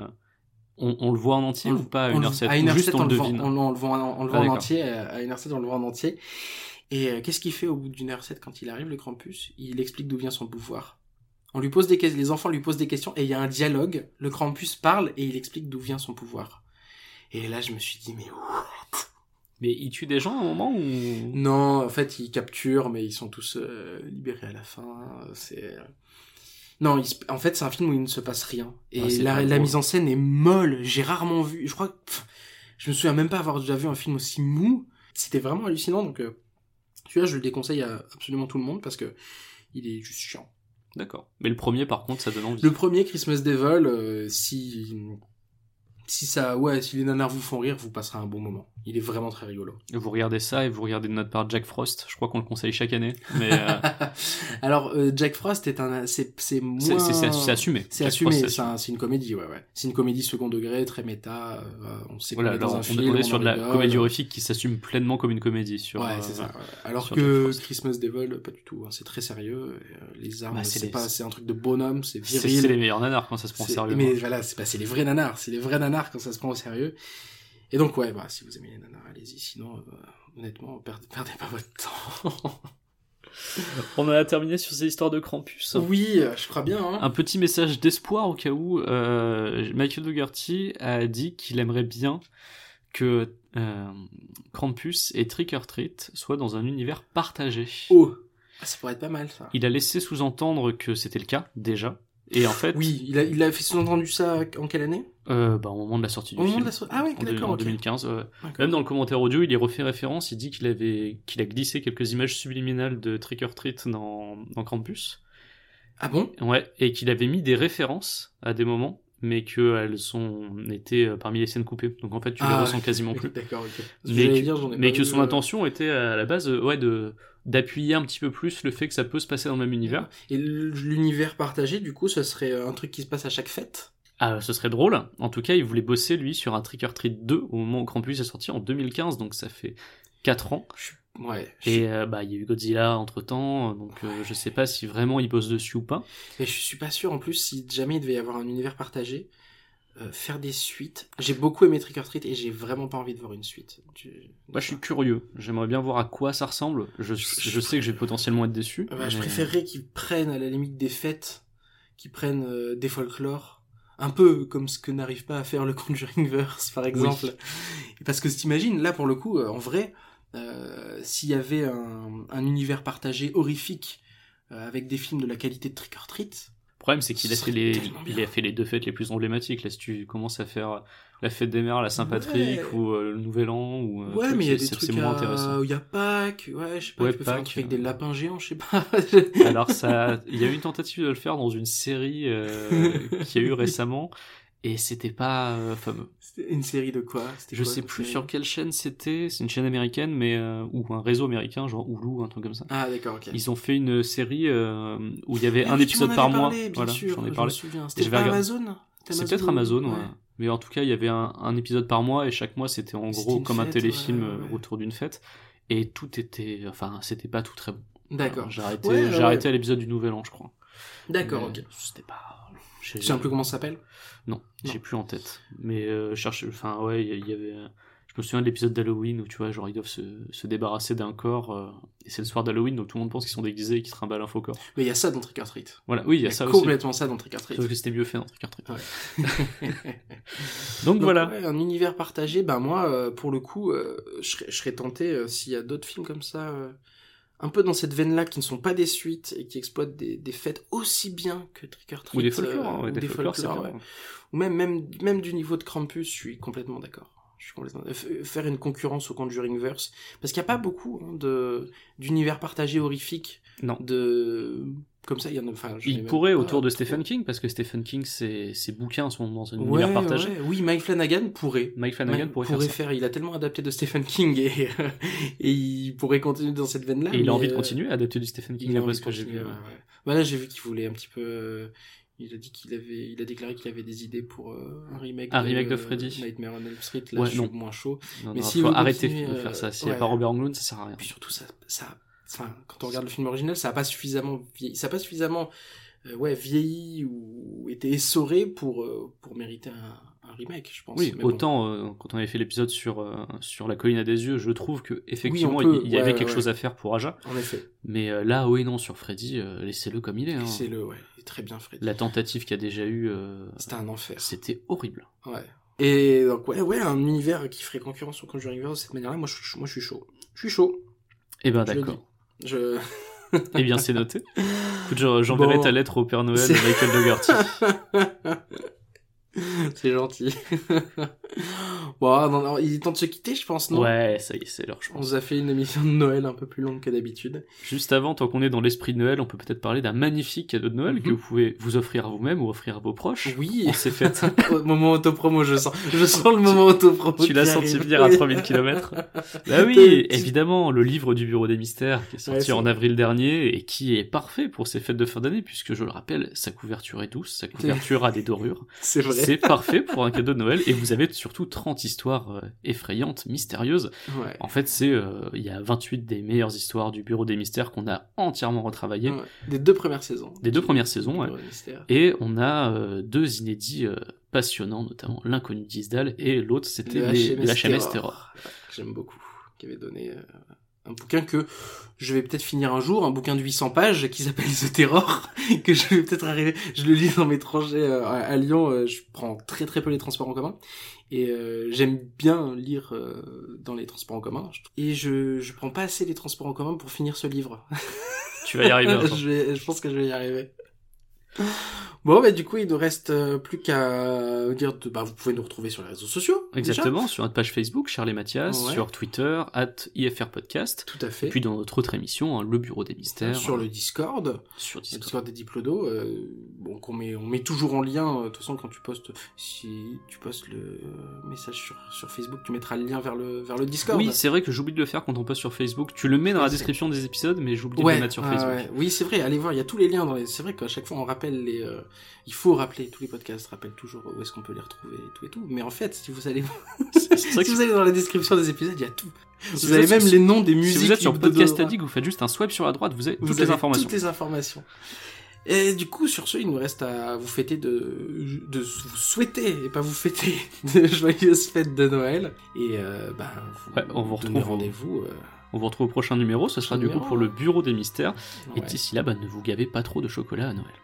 on, le voit en entier on- ou pas à on une le- heure sept? À ou 1h07, juste on, le devine? on, le voit, en- on le Ah, voit en d'accord. entier. euh, À 1h07, on le voit en entier. Et euh, qu'est-ce qu'il fait au bout d'une heure 7 quand il arrive, le Krampus? Il explique d'où vient son pouvoir. On lui pose des questions, les enfants lui posent des questions, et il y a un dialogue. Le Krampus parle, et il explique d'où vient son pouvoir. Et là, je me suis dit, mais Mais il tue des gens à un moment ou? Non, en fait, ils capturent, mais ils sont tous euh, libérés à la fin. C'est non, il se- en fait, c'est un film où il ne se passe rien. Et Ah, c'est la, mise en scène est molle. J'ai rarement vu. Je crois que pff, je me souviens même pas avoir déjà vu un film aussi mou. C'était vraiment hallucinant. Donc, euh, celui-là, je le déconseille à absolument tout le monde parce que il est juste chiant. D'accord. Mais le premier, par contre, ça donne envie. Le premier Christmas Devil, euh, si si ça, ouais, si les nanars vous font rire, vous passerez un bon moment. Il est vraiment très rigolo. Vous regardez ça et vous regardez de notre part Jack Frost. Je crois qu'on le conseille chaque année. Mais euh, Alors, euh, Jack Frost est un, c'est, c'est moins. c'est assumé. C'est assumé, c'est, un- c'est une comédie, ouais, ouais. C'est une comédie second degré, très méta. euh, on sait Voilà, est dans alors, un on, film. on est sur de la comédie horrifique qui s'assume pleinement comme une comédie. Sur, Ouais, c'est ça. ouais. Alors que. Christmas Devil, pas du tout. hein. C'est très sérieux. les armes, Bah, c'est les- pas, c'est un truc de bonhomme, c'est viril. c'est les meilleurs nanars quand ça se prend sérieux. Mais hein. voilà, c'est pas, c'est les vrais nanars, c'est les vrais nanars quand ça se prend au sérieux. Et donc ouais, bah si vous aimez les nanars, allez-y. Sinon, euh, honnêtement, perdez, perdez pas votre temps. On en a terminé sur ces histoires de Krampus. oui, euh, je crois bien. Hein. Un petit message d'espoir au cas où euh, Michael Dougherty a dit qu'il aimerait bien que euh, Krampus et Trick or Treat soient dans un univers partagé. Oh, ah, ça pourrait être pas mal ça. Il a laissé sous-entendre que c'était le cas déjà. Et en fait, Oui, il a, il a fait sous-entendu ça en quelle année? Euh, bah, au moment de la sortie du Au moment film, de la so- Ah oui, d'accord, en ok. 2015. euh, D'accord. Même dans le commentaire audio, il y refait référence. Il dit qu'il avait qu'il a glissé quelques images subliminales de Trick or Treat dans, dans Krampus. Ah bon? Ouais, et qu'il avait mis des références à des moments, mais qu'elles sont étaient euh, parmi les scènes coupées. Donc en fait, tu les Ah, ressens quasiment plus. D'accord, ok. Mais que, dire, mais que son euh, intention était à la base, ouais, de d'appuyer un petit peu plus le fait que ça peut se passer dans le même univers. Et l'univers partagé, du coup, ce serait un truc qui se passe à chaque fête? Ah, ce serait drôle. En tout cas, il voulait bosser lui sur un Trick or Treat 2 au moment où Krampus est sorti en 2015, donc ça fait 4 ans. Ouais. Et euh, bah il y a eu Godzilla entre temps, donc euh, je sais pas si vraiment il bosse dessus ou pas. Mais je suis pas sûr, en plus, si jamais il devait y avoir un univers partagé, euh, faire des suites. J'ai beaucoup aimé Trick or Treat et j'ai vraiment pas envie de voir une suite. Moi, je suis curieux. J'aimerais bien voir à quoi ça ressemble. Je, je sais que je vais potentiellement être déçu. Bah, je mais- préférerais qu'ils prennent à la limite des fêtes, qu'ils prennent euh, des folklores, un peu comme ce que n'arrive pas à faire le Conjuringverse par exemple. Parce que t'imagines, là pour le coup, euh, en vrai, s'il y avait un, un univers partagé horrifique avec des films de la qualité de Trick or Treat, problème, c'est qu'il a fait les, il a fait les deux fêtes les plus emblématiques. Là, si tu commences à faire la fête des mères, la Saint-Patrick Ouais. ou euh, le Nouvel An ou euh, ouais, mais il y a des trucs moins à- intéressant. où il y a Pâques, ouais, je sais pas, Ouais, tu peux faire un Pâques, truc avec des lapins géants, je sais pas. Alors ça, il y a eu une tentative de le faire dans une série euh, qu'il y a eu récemment et c'était pas euh, fameux. C'était une série de quoi? Je quoi sais plus sur quelle chaîne c'était. C'est une chaîne américaine, mais euh, ou un réseau américain, genre Hulu, un truc comme ça. Ah d'accord, ok. Ils ont fait une série euh, où il y avait un épisode par mois. bien voilà, sûr, j'en ai je me parlé. C'était pas. Amazon? C'était C'est peut-être Amazon, ouais. ouais. Mais en tout cas, il y avait un, un épisode par mois et chaque mois c'était en gros comme un téléfilm ouais, ouais. autour d'une fête. Et tout était, enfin, c'était pas tout très bon. D'accord. J'ai arrêté, j'ai arrêté à l'épisode du Nouvel An, je crois. D'accord, ok. C'était pas. Tu sais un peu comment ça s'appelle? Non, j'ai plus en tête. Mais euh, cherche, enfin ouais, il y, avait. euh, Je me souviens de l'épisode d'Halloween où tu vois, genre ils doivent se, se débarrasser d'un corps. euh, et c'est le soir d'Halloween, donc tout le monde pense qu'ils sont déguisés et qu'ils trimballent un faux corps. Mais il y a ça dans Trick or Treat. Voilà, oui, il y a y ça a aussi. complètement ça dans Trick or Treat. Sauf que c'était mieux fait dans Trick or Treat. Ouais. Donc, voilà. ouais, un univers partagé, ben moi, euh, pour le coup, je serais- je tenté, s'il y a d'autres films comme ça, un peu dans cette veine-là, qui ne sont pas des suites et qui exploitent des, des fêtes aussi bien que Trick or Treat. Ou des folklores, euh, ouais, ou des, ouais. Ou même, même, même du niveau de Krampus, je suis complètement d'accord. Je suis complètement... Faire une concurrence au Conjuringverse. Parce qu'il n'y a pas beaucoup hein, de d'univers partagés horrifiques. Non. De... Comme ça, il y en a... Enfin, Il pourrait pas autour de. Stephen King, parce que Stephen King, ses, ses bouquins sont dans un Ouais, univers partagé. ouais. Oui, Mike Flanagan pourrait. Mike Flanagan pourrait, pourrait faire ça. Il a tellement adapté de Stephen King et, et il pourrait continuer dans cette veine-là. Et il a envie de euh, continuer à adapter du Stephen King, après ce de que j'ai vu. ouais. Bah là, j'ai vu qu'il voulait un petit peu. euh, Il a dit qu'il avait, il a déclaré qu'il avait des idées pour euh, un remake. Un remake de Freddy. Nightmare on Elm Street. Là, Ouais, je suis non. moins chaud. Non, Mais non, s'il faut arrêter de faire ça. S'il n'y a pas Robert Englund, ça sert à rien. Puis surtout, ça, ça, enfin, quand on regarde le film original, ça a pas suffisamment, vieilli, ça a pas suffisamment, euh, ouais, vieilli ou été essoré pour euh, pour mériter un, un remake, je pense. Oui, Mais bon. autant euh, quand on avait fait l'épisode sur sur la colline à des yeux, je trouve que effectivement peut, il y, il y avait ouais, quelque ouais. chose à faire pour Aja, En effet, mais là oui non sur Freddy, laissez-le comme il est. hein. c'est le, ouais, il est très bien Freddy. La tentative qu'il y a déjà eu, C'était un enfer. c'était horrible. Ouais. Et donc ouais, ouais, un univers qui ferait concurrence au Conjuringverse de cette manière-là, moi je suis, chaud- moi je suis chaud. Je suis chaud. Eh ben d'accord. Je. Eh bien c'est noté. Écoute, j'enverrai Bon. ta lettre au Père Noël de Michael Dougherty. C'est gentil. bon, non, non, il est temps de se quitter, je pense, non? Ouais, ça y est, c'est l'heure, je On vous a fait une émission de Noël un peu plus longue que d'habitude. Juste avant, tant qu'on est dans l'esprit de Noël, on peut peut-être parler d'un magnifique cadeau de Noël Mhm. que vous pouvez vous offrir à vous-même ou offrir à vos proches. Oui. On s'est fait. Moment autopromo, je sens. Je sens le moment autopromo. Tu l'as qui senti venir à Oui. 3000 km. Bah oui, Tu- évidemment, le livre du Bureau des Mystères qui est sorti Ouais, en avril dernier et qui est parfait pour ces fêtes de fin d'année puisque je le rappelle, sa couverture est douce, sa couverture a des dorures. C'est vrai. C'est parfait pour un cadeau de Noël et vous avez surtout 30 histoires euh, effrayantes, mystérieuses. Ouais. En fait, c'est euh, il y a 28 des meilleures histoires du Bureau des Mystères qu'on a entièrement retravaillées Ouais. Des deux premières saisons. des deux premières saisons. ouais. Et on a euh, deux inédits euh, passionnants, notamment l'inconnu d'Isdal et l'autre c'était HMS Terror. Terror. J'aime beaucoup. Qui avait donné un bouquin que je vais peut-être finir un jour, un bouquin de 800 pages qui s'appelle The Terror, que je vais peut-être arriver. Je le lis dans mes trajets euh, à, Lyon. euh, je prends très très peu les transports en commun. Et euh, j'aime bien lire euh, dans les transports en commun. Et je, je prends pas assez les transports en commun pour finir ce livre. Tu vas y arriver. je, vais, je pense que je vais y arriver. Bon, bah du coup, il nous reste euh, plus qu'à dire, de, bah vous pouvez nous retrouver sur les réseaux sociaux. déjà. Exactement, sur notre page Facebook, Charles et Mathias, Ouais. sur Twitter, at IFR Podcast, Tout à fait. et puis dans notre autre émission, hein, Le Bureau des Mystères, sur le Discord, sur le Discord. Discord des Diplodos, euh, bon, qu'on met, on met toujours en lien, euh, de toute façon, quand tu postes, si tu postes le message sur, sur Facebook, tu mettras le lien vers le, vers le Discord. Oui, c'est vrai que j'oublie de le faire quand on poste sur Facebook. Tu le mets dans Ouais, la description des épisodes, mais j'oublie de le mettre sur Facebook. Oui, c'est vrai, allez voir, il y a tous les liens dans les... C'est vrai qu'à chaque fois on rappelle les. Euh, il faut rappeler tous les podcasts, rappelle toujours où est-ce qu'on peut les retrouver et tout et tout. Mais en fait, si vous allez, vous allez dans la description des épisodes, il y a tout. Vous, avez même les noms des musiques. Si vous êtes sur Podcast Addict, vous faites juste un swipe sur la droite, vous avez toutes les informations. Et du coup, sur ce, il nous reste à vous fêter de, vous souhaiter et pas vous fêter de joyeuses fêtes de Noël. Et euh, bah, on vous retrouve rendez-vous. Euh, on vous retrouve au prochain numéro. Ce sera du coup pour le bureau des mystères. Et d'ici là, bah, ne vous gavez pas trop de chocolat à Noël.